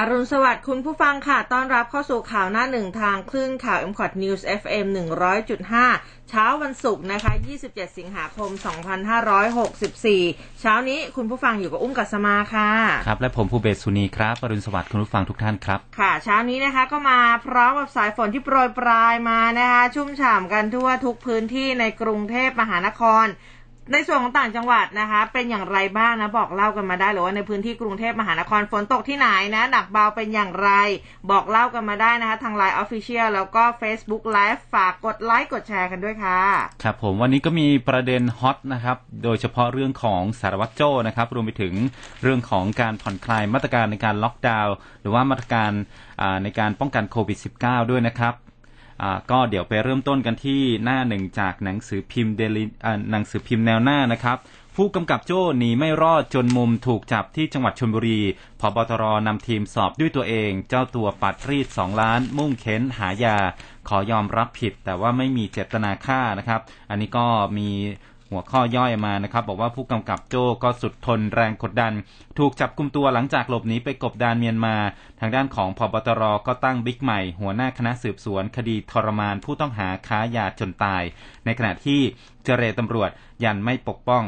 อรุณสวัสดิ์คุณผู้ฟังค่ะ ต้อนรับเข้าสู่ข่าวหน้าหนึ่งทางคลื่นข่าว m c o t News FM 100.5 เช้าวันศุกร์นะคะ 27 สิงหาคม 2564 เช้านี้คุณผู้ฟังอยู่กับอุ้มกัสมาค่ะ ครับ และผมภูเบศสุนีครับอรุณสวัสดิ์คุณผู้ฟังทุกท่านครับ ค่ะ เช้านี้นะคะก็มาพร้อมกับสายฝนที่โปรยปลายมานะคะ ชุ่มฉ่ำกันทั่วทุกพื้นที่ในกรุงเทพมหานคร ในส่วนของต่างจังหวัดนะคะ เป็นอย่างไรบ้างนะบอกเล่ากันมาได้หรือว่าในพื้นที่กรุงเทพมหานครฝนตกที่ไหนนะหนักเบาเป็นอย่างไร บอกเล่ากันมาได้นะคะ ทางไลน์ Official แล้วก็ Facebook Live ฝากกดไลค์กดแชร์กันด้วยค่ะ ครับผมวันนี้ก็มีประเด็นฮอตนะครับ โดยเฉพาะเรื่องของสารวัตรโจ้นะครับ รวมไปถึงเรื่องของการผ่อนคลายมาตรการในการล็อกดาวน์หรือว่ามาตรการในการป้องกันโควิด -19 ด้วยนะครับ ก็เดี๋ยวไปเริ่มต้นกันที่หน้าหนึ่งจากหนังสือพิมพ์เดลิหนังสือพิมพ์แนวหน้านะครับผู้กำกับโจ้หนีไม่รอดจนมุมถูกจับที่จังหวัดชลบุรีพบตรนำทีมสอบด้วยตัวเอง เจ้าตัวปัดรีดสองล้าน มุ่งเค้นหายา ขอยอมรับผิดแต่ว่าไม่มีเจตนาฆ่านะครับ อันนี้ก็มี หัวข้อย่อยมานะครับ บอกว่าผู้กำกับโจ้ก็สุดทนแรงกดดัน ถูกจับกลุมตัวหลังจากหลบหนีไปกบดานเมียนมา ทางด้านของพบตรก็ตั้งบิ๊กใหม่ หัวหน้าคณะสืบสวน คดีทรมานผู้ต้องหาค้ายาจนตาย ในขณะที่เจรตำรวจยันไม่ปกป้อง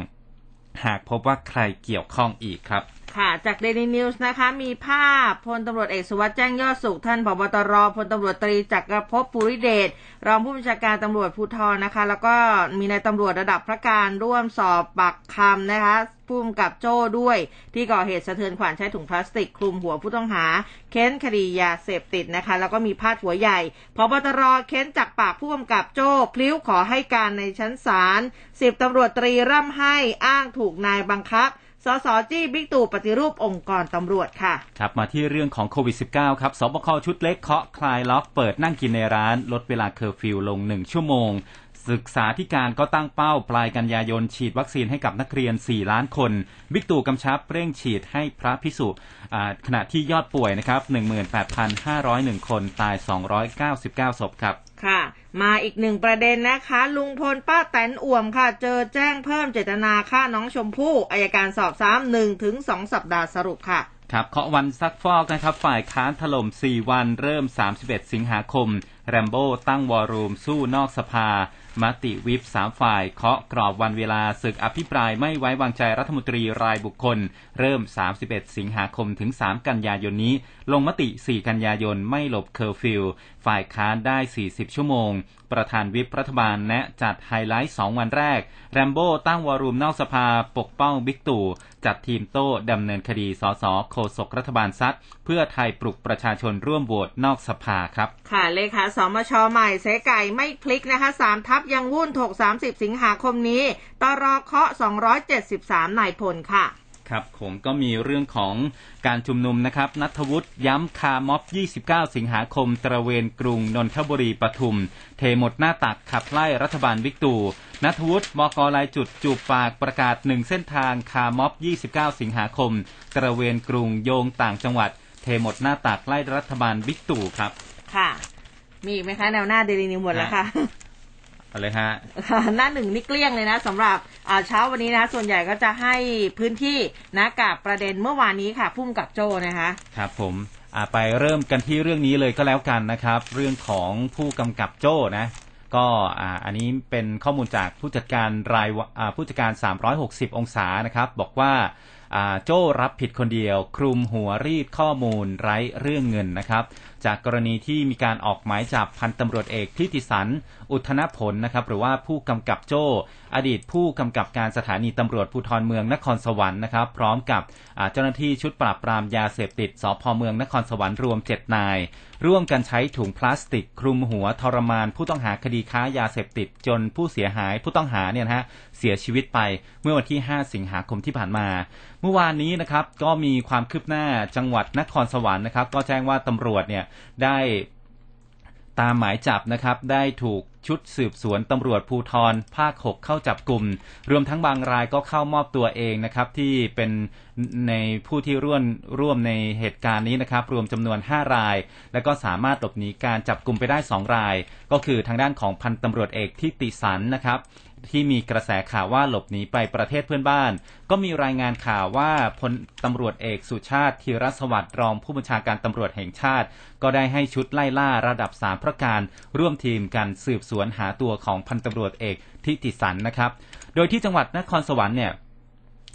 หากพบว่าใครเกี่ยวข้องอีกครับ ค่ะ จาก Daily News นะคะ มีภาพพลตำรวจเอกสุวัสด์แจ้งยอดสุขท่านผบตรพลตำรวจตรีจักรภพภูริเดชรองผู้บัญชาการตำรวจภูธรนะคะ แล้วก็มีนายตำรวจระดับผู้การร่วมสอบปากคำนะคะผู้กำกับโจ้ด้วย ที่ก่อเหตุสะเทือนขวัญใช้ถุงพลาสติกคลุมหัวผู้ต้องหา เค้นคดียาเสพติดนะคะ แล้วก็มีพาดหัวใหญ่พบตรเค้นจากปากผู้กำกับโจ้พลิ้วขอให้การในชั้นศาลสิบตำรวจตรีร่ำไห้อ้างถูกนายบังคับ สส.จี้บิ๊กตู่ปฏิรูปองค์กรตำรวจค่ะ ครับมาที่เรื่องของโควิด -19 ครับสบคชุดเล็กเคาะคลายล็อกเปิดนั่งกินในร้าน ลดเวลาเคอร์ฟิวลง1ชั่วโมง ศึกษาธิการก็ตั้งเป้าปลายกันยายนฉีดวัคซีนให้กับนักเรียน 4 ล้านคน บิ๊กตู่กำชับเร่งฉีดให้พระพิสุขณะที่ยอดป่วยนะครับ 18,501 คนตาย 299ศพครับ ค่ะ มาอีกหนึ่งประเด็นนะคะ ลุงพลป้าแตนอ่วมค่ะ เจอแจ้งเพิ่มเจตนาฆ่าน้องชมพู่อายการสอบซ้ำหนึ่งถึงสองสัปดาห์สรุปค่ะครับเคาะวันซักฟอกนะครับ ฝ่ายค้านถล่ม 4 วันเริ่ม 31 สิงหาคม แรมโบ้ตั้ง war room สู้นอกสภา มติวิป3ฝ่ายเคาะกรอบวันเวลาศึกอภิปรายไม่ไว้วางใจรัฐมนตรีรายบุคคล เริ่ม 31 สิงหาคมถึง 3 กันยายนนี้ ลงมติ 4 กันยายนไม่หลบเคอร์ฟิวฝ่ายค้านได้ 40 ชั่วโมง ประธานวิปรัฐบาลแนะจัดไฮไลท์ 2 วันแรก แรมโบ้ตั้ง war room นอกสภาปกป้องบิ๊กตู่ จัดทีมโต้ดำเนินคดีสสโฆษกรัฐบาลซัดเพื่อไทยปลุกประชาชนร่วมโหวตนอกสภาครับ ค่ะเลขาสมชใหม่เสไก่ไม่พลิกนะคะสามทัพยังวุ่นถก30 สิงหาคมนี้ตรอเคาะ273นายพลค่ะ ครับผมก็มีเรื่องของการชุมนุมนะครับนัทวุฒิย้ำคาม็อบ 29 สิงหาคม ตระเวนกรุงนนทบุรีปทุม เทหมดหน้าตักขับไล่รัฐบาลวิกตูนัทวุฒิบกลายจุดจูบปากประกาศหนึ่งเส้นทางคาม็อบ 29 สิงหาคม ตระเวนกรุงโยงต่างจังหวัด เทหมดหน้าตักไล่รัฐบาลวิกตูครับ ค่ะ มีอีกไหมคะแนวหน้าเดลินิวหมดแล้วค่ะ เอาเลยฮะค่ะหน้าหนึ่งนี่เกลี้ยงเลยนะสำหรับอ่าเช้าวันนี้นะ ส่วนใหญ่ก็จะให้พื้นที่นะกับประเด็นเมื่อวานนี้ค่ะพุ่มกับโจนะคะครับผมอ่าไปเริ่มกันที่เรื่องนี้เลยก็แล้วกันนะครับ เรื่องของผู้กำกับโจ้นะ ก็อ่าอันนี้เป็นข้อมูลจากผู้จัดการรายวันอ่าผู้จัดการ 360 องศานะครับ บอกว่าอ่าโจ้รับผิดคนเดียว คลุมหัวรีดข้อมูลไร้เรื่องเงินนะครับ จากกรณีที่มีการออกหมายจับพันตำรวจเอกทิติสัน อุทนผลนะครับ หรือว่าผู้กำกับโจ้ อดีตผู้กำกับการสถานีตำรวจภูธรเมืองนครสวรรค์นะครับ พร้อมกับเจ้าหน้าที่ชุดปราบปรามยาเสพติดสพเมืองนครสวรรค์รวม7นาย ร่วมกันใช้ถุงพลาสติก คลุมหัวทรมาน ผู้ต้องหาคดีค้ายาเสพติดจนผู้เสียหายผู้ต้องหาเนี่ยฮะเสียชีวิตไปเมื่อวันที่ 5 สิงหาคมที่ผ่านมา เมื่อวานนี้นะครับก็มีความคืบหน้าจังหวัดนครสวรรค์นะครับ ก็แจ้งว่าตำรวจเนี่ยได้ตามหมายจับนะครับ ได้ถูกชุดสืบสวนตำรวจภูทรภาค 6 เข้าจับกลุ่ม รวมทั้งบางรายก็เข้ามอบตัวเองนะครับ ที่เป็นในผู้ที่ร่วมร่วมในเหตุการณ์นี้นะครับ รวมจำนวน 5 ราย และก็สามารถหลบหนีการจับกลุ่มไปได้ 2 ราย ก็คือทางด้านของพันตำรวจเอกทิติสันนะครับ ที่มีกระแสข่าวว่าหลบหนีไปประเทศเพื่อนบ้าน ก็มีรายงานข่าวว่าพลตำรวจเอกสุชาติธีรสวัสดิ์รองผู้บัญชาการตำรวจแห่งชาติ ก็ได้ให้ชุดไล่ล่าระดับสามพระการร่วมทีมกันสืบสวนหาตัวของพันตำรวจเอกทิติสันนะครับ โดยที่จังหวัดนครสวรรค์เนี่ย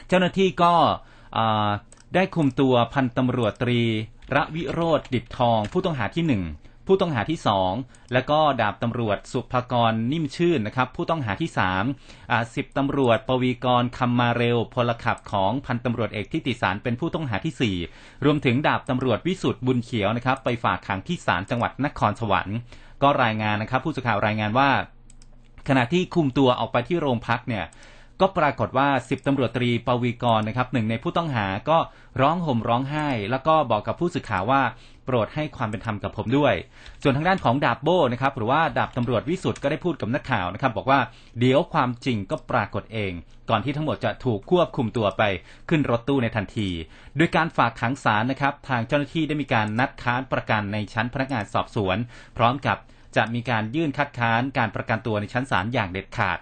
เจ้าหน้าที่ก็ได้คุมตัวพันตำรวจตรีระวิโรธดิดทองผู้ต้องหาที่หนึ่ง ผู้ต้องหาที่สองแล้วก็ดาบตำรวจสุภกรนิ่มชื่นนะครับ ผู้ต้องหาที่สามสิบตำรวจปวีกรคำมาเร็วพลขับของพันตำรวจเอกทิติสารเป็นผู้ต้องหาที่สี่รวมถึงดาบตำรวจวิสุทธ์บุญเขียวนะครับ ไปฝากขังที่ศาลจังหวัดนครสวรรค์ก็รายงานนะครับ ผู้สื่อข่าวรายงานว่า ขณะที่คุมตัวออกไปที่โรงพักเนี่ยก็ปรากฏว่าสิบตำรวจตรีปวีกรนะครับหนึ่งในผู้ต้องหาก็ร้องห่มร้องไห้ แล้วก็บอกกับผู้สื่อข่าวว่า โปรดให้ความเป็นธรรมกับผมด้วย ส่วนทางด้านของดาบโบนะครับหรือว่าดาบตำรวจวิสุทธ์ก็ได้พูดกับนักข่าวนะครับบอกว่าเดี๋ยวความจริงก็ปรากฏเอง ก่อนที่ทั้งหมดจะถูกควบคุมตัวไปขึ้นรถตู้ในทันที โดยการฝากขังศาลนะครับทางเจ้าหน้าที่ได้มีการนัดค้านประกันในชั้นพนักงานสอบสวน พร้อมกับจะมีการยื่นคัดค้านการประกันตัวในชั้นศาลอย่างเด็ดขาด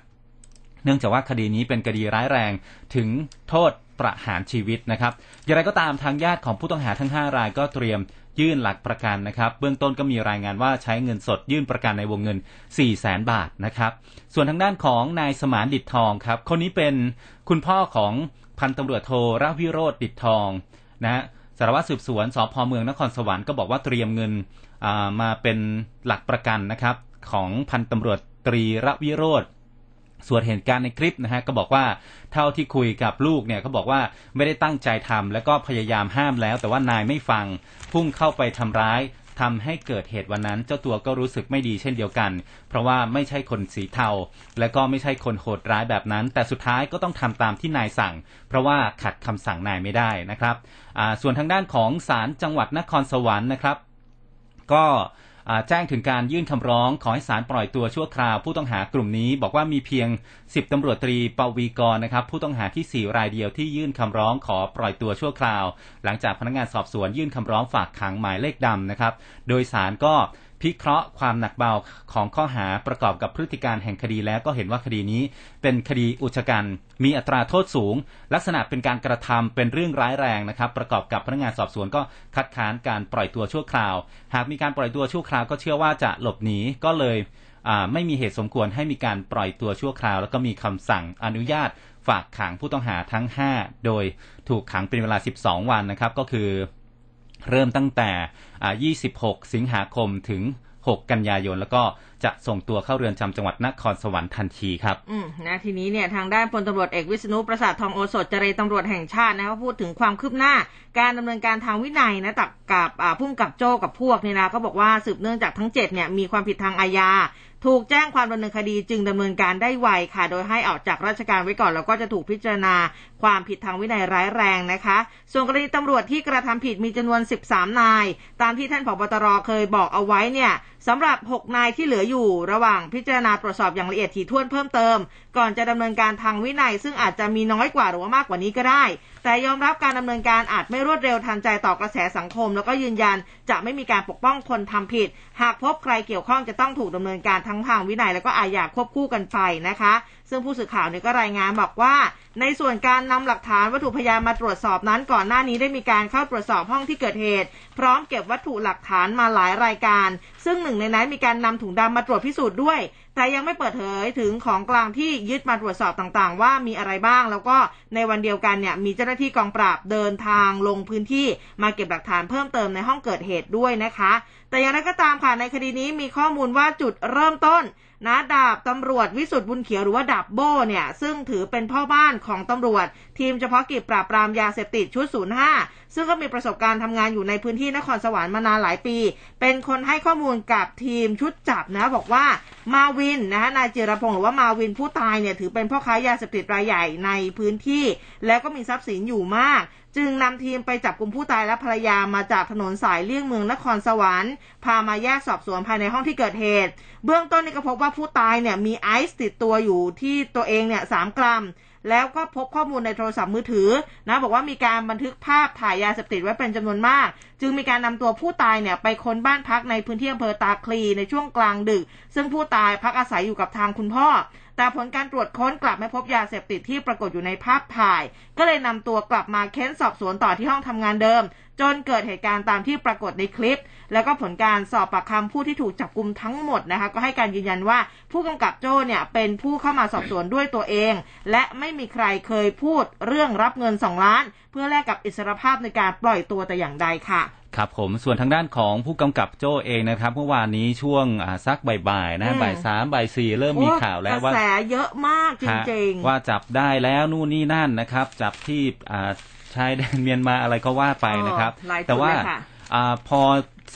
เนื่องจากว่าคดีนี้เป็นคดีร้ายแรงถึงโทษประหารชีวิตนะครับ อย่างไรก็ตามทางญาติของผู้ต้องหาทั้ง 5 รายก็เตรียม ยื่นหลักประกันนะครับ เบื้องต้นก็มีรายงานว่าใช้เงินสดยื่นประกันในวงเงิน 4 0 0แสนบาทนะครับ ส่วนทางด้านของนายสมานดิดทองครับ คนนี้เป็นคุณพ่อของพันตำรวจโทรวิโรธดิดทองนะฮะสารวัตรสืบสวนสพเมืองนครสวรรค์ก็บอกว่าเตรียมเงินมาเป็นหลักประกันนะครับของพันตำรวจตรีระวิโรธ ส่วนเหตุการณ์ในคลิปนะฮะก็บอกว่าเท่าที่คุยกับลูกเนี่ยเขาบอกว่าไม่ได้ตั้งใจทำแล้วก็พยายามห้ามแล้ว แต่ว่านายไม่ฟังพุ่งเข้าไปทำร้ายทำให้เกิดเหตุวันนั้น เจ้าตัวก็รู้สึกไม่ดีเช่นเดียวกัน เพราะว่าไม่ใช่คนสีเทาและก็ไม่ใช่คนโหดร้ายแบบนั้น แต่สุดท้ายก็ต้องทำตามที่นายสั่ง เพราะว่าขัดคำสั่งนายไม่ได้นะครับส่วนทางด้านของศาลจังหวัดนครสวรรค์นะครับ ก็ แจ้งถึงการยื่นคำร้องขอให้ศาลปล่อยตัวชั่วคราวผู้ต้องหากลุ่มนี้ บอกว่ามีเพียง 10ตำรวจตรีปวีกรนะครับผู้ต้องหาที่ 4 รายเดียวที่ยื่นคำร้องขอปล่อยตัวชั่วคราว หลังจากพนักงานสอบสวนยื่นคำร้องฝากขังหมายเลขดำนะครับโดยศาลก็ พิเคราะห์ความหนักเบาของข้อหาประกอบกับพฤติการแห่งคดีแล้วก็เห็นว่าคดีนี้เป็นคดีอุชกันมีอัตราโทษสูง ลักษณะเป็นการกระทำเป็นเรื่องร้ายแรงนะครับ ประกอบกับพนักงานสอบสวนก็คัดค้านการปล่อยตัวชั่วคราว หากมีการปล่อยตัวชั่วคราวก็เชื่อว่าจะหลบหนีก็เลยไม่มีเหตุสมควรให้มีการปล่อยตัวชั่วคราว แล้วก็มีคำสั่งอนุญาตฝากขังผู้ต้องหาทั้ง 5 โดยถูกขังเป็นเวลา 12 วันนะครับ ก็คือ เริ่มตั้งแต่ 26 สิงหาคมถึง 6 กันยายน แล้วก็จะส่งตัวเข้าเรือนจำจังหวัดนครสวรรค์ทันทีครับ อืมนะทีนี้เนี่ยทางด้านพลตำรวจเอกวิษณุประสาททองโอสถเจรตำรวจแห่งชาตินะเขาพูดถึงความคืบหน้า การดำเนินการทางวินัยนะตักกับพุ่งกับโจกับพวกเนี่ยนะก็บอกว่าสืบเนื่องจากทั้งเจ็ดเนี่ยมีความผิดทางอาญา ถูกแจ้งความดำเนินคดีจึงดำเนินการได้ไวค่ะ โดยให้ออกจากราชการไว้ก่อนแล้วก็จะถูกพิจารณาความผิดทางวินัยร้ายแรงนะคะ ส่วนกรณีตำรวจที่กระทำผิดมีจำนวน 13 นาย ตามที่ท่านผบตรเคยบอกเอาไว้เนี่ยสำหรับ 6 นายที่เหลืออยู่ระหว่างพิจารณาตรวจสอบอย่างละเอียดถี่ถ้วนเพิ่มเติม ก่อนจะดำเนินการทางวินัย ซึ่งอาจจะมีน้อยกว่าหรือว่ามากกว่านี้ก็ได้ แต่ยอมรับการดำเนินการอาจไม่รวดเร็วทันใจต่อกระแสสังคม แล้วก็ยืนยันจะไม่มีการปกป้องคนทำผิด หากพบใครเกี่ยวข้องจะต้องถูกดำเนินการทั้งทางวินัย แล้วก็อาญาควบคู่กันไปนะคะซึ่งผู้สื่อข่าวเนี่ยก็รายงานบอกว่า ในส่วนการนำหลักฐานวัตถุพยานมาตรวจสอบนั้นก่อนหน้านี้ได้มีการเข้าตรวจสอบห้องที่เกิดเหตุ พร้อมเก็บวัตถุหลักฐานมาหลายรายการ ซึ่งหนึ่งในนั้นมีการนำถุงดำมาตรวจพิสูจน์ด้วย แต่ยังไม่เปิดเผยถึงของกลางที่ยึดมาตรวจสอบต่างๆ ว่ามีอะไรบ้าง แล้วก็ในวันเดียวกันเนี่ยมีเจ้าหน้าที่กองปราบเดินทางลงพื้นที่มาเก็บหลักฐานเพิ่มเติมในห้องเกิดเหตุด้วยนะคะ แต่อย่างไรก็ตามค่ะในคดีนี้มีข้อมูลว่าจุดเริ่มต้นนะดาบตำรวจวิสุทธ์บุญเขียวหรือว่าดาบโบ้เนี่ยซึ่งถือเป็นพ่อบ้านของตำรวจ ทีมเฉพาะกิจปราบปรามยาเสพติดชุด 05 ซึ่งก็มีประสบการณ์ทำงานอยู่ในพื้นที่นครสวรรค์มานานหลายปี เป็นคนให้ข้อมูลกับทีมชุดจับนะบอกว่ามาวินนะฮะนายเจรพงศ์หรือว่ามาวินผู้ตายเนี่ยถือเป็นพ่อค้ายาเสพติดรายใหญ่ในพื้นที่ แล้วก็มีทรัพย์สินอยู่มาก จึงนำทีมไปจับกลุ่มผู้ตายและภรรยามาจากถนนสายเลี่ยงเมืองนครสวรรค์ พามาแยกสอบสวนภายในห้องที่เกิดเหตุ เบื้องต้นนี่ก็พบว่าผู้ตายเนี่ยมีไอซ์ติดตัวอยู่ที่ตัวเองเนี่ยสามกรัม แล้วก็พบข้อมูลในโทรศัพท์มือถือนะบอกว่ามีการบันทึกภาพถ่ายยาเสพติดไว้เป็นจำนวนมาก จึงมีการนำตัวผู้ตายเนี่ยไปค้นบ้านพักในพื้นที่อำเภอตาคลีในช่วงกลางดึก ซึ่งผู้ตายพักอาศัยอยู่กับทางคุณพ่อ แต่ผลการตรวจค้นกลับไม่พบยาเสพติดที่ปรากฏอยู่ในภาพถ่าย ก็เลยนำตัวกลับมาเค้นสอบสวนต่อที่ห้องทำงานเดิมจนเกิดเหตุการณ์ตามที่ปรากฏในคลิป แล้วก็ผลการสอบปากคำผู้ที่ถูกจับกลุ่มทั้งหมดนะคะก็ให้การยืนยันว่าผู้กำกับโจ้เนี่ยเป็นผู้เข้ามาสอบสวนด้วยตัวเอง และไม่มีใครเคยพูดเรื่องรับเงิน 2 ล้าน เพื่อแลกกับอิสรภาพในการปล่อยตัวแต่อย่างใดค่ะครับผมส่วนทางด้านของผู้กำกับโจ้เองนะครับเมื่อวานนี้ช่วงอ่าสักบ่ายๆนะอืมบ่ายสามบ่ายสี่เริ่มมีโอ้ข่าวแล้วกว่าระแสเยอะมากจฮะริงๆ ว่าจับได้แล้วนู่นนี่นั่นนะครับ จับที่อ่า ชายแดนเมียนมาอะไรก็ว่าไปนะครับเออหลายจุดแต่ว่าเลยค่ะอ่าพอ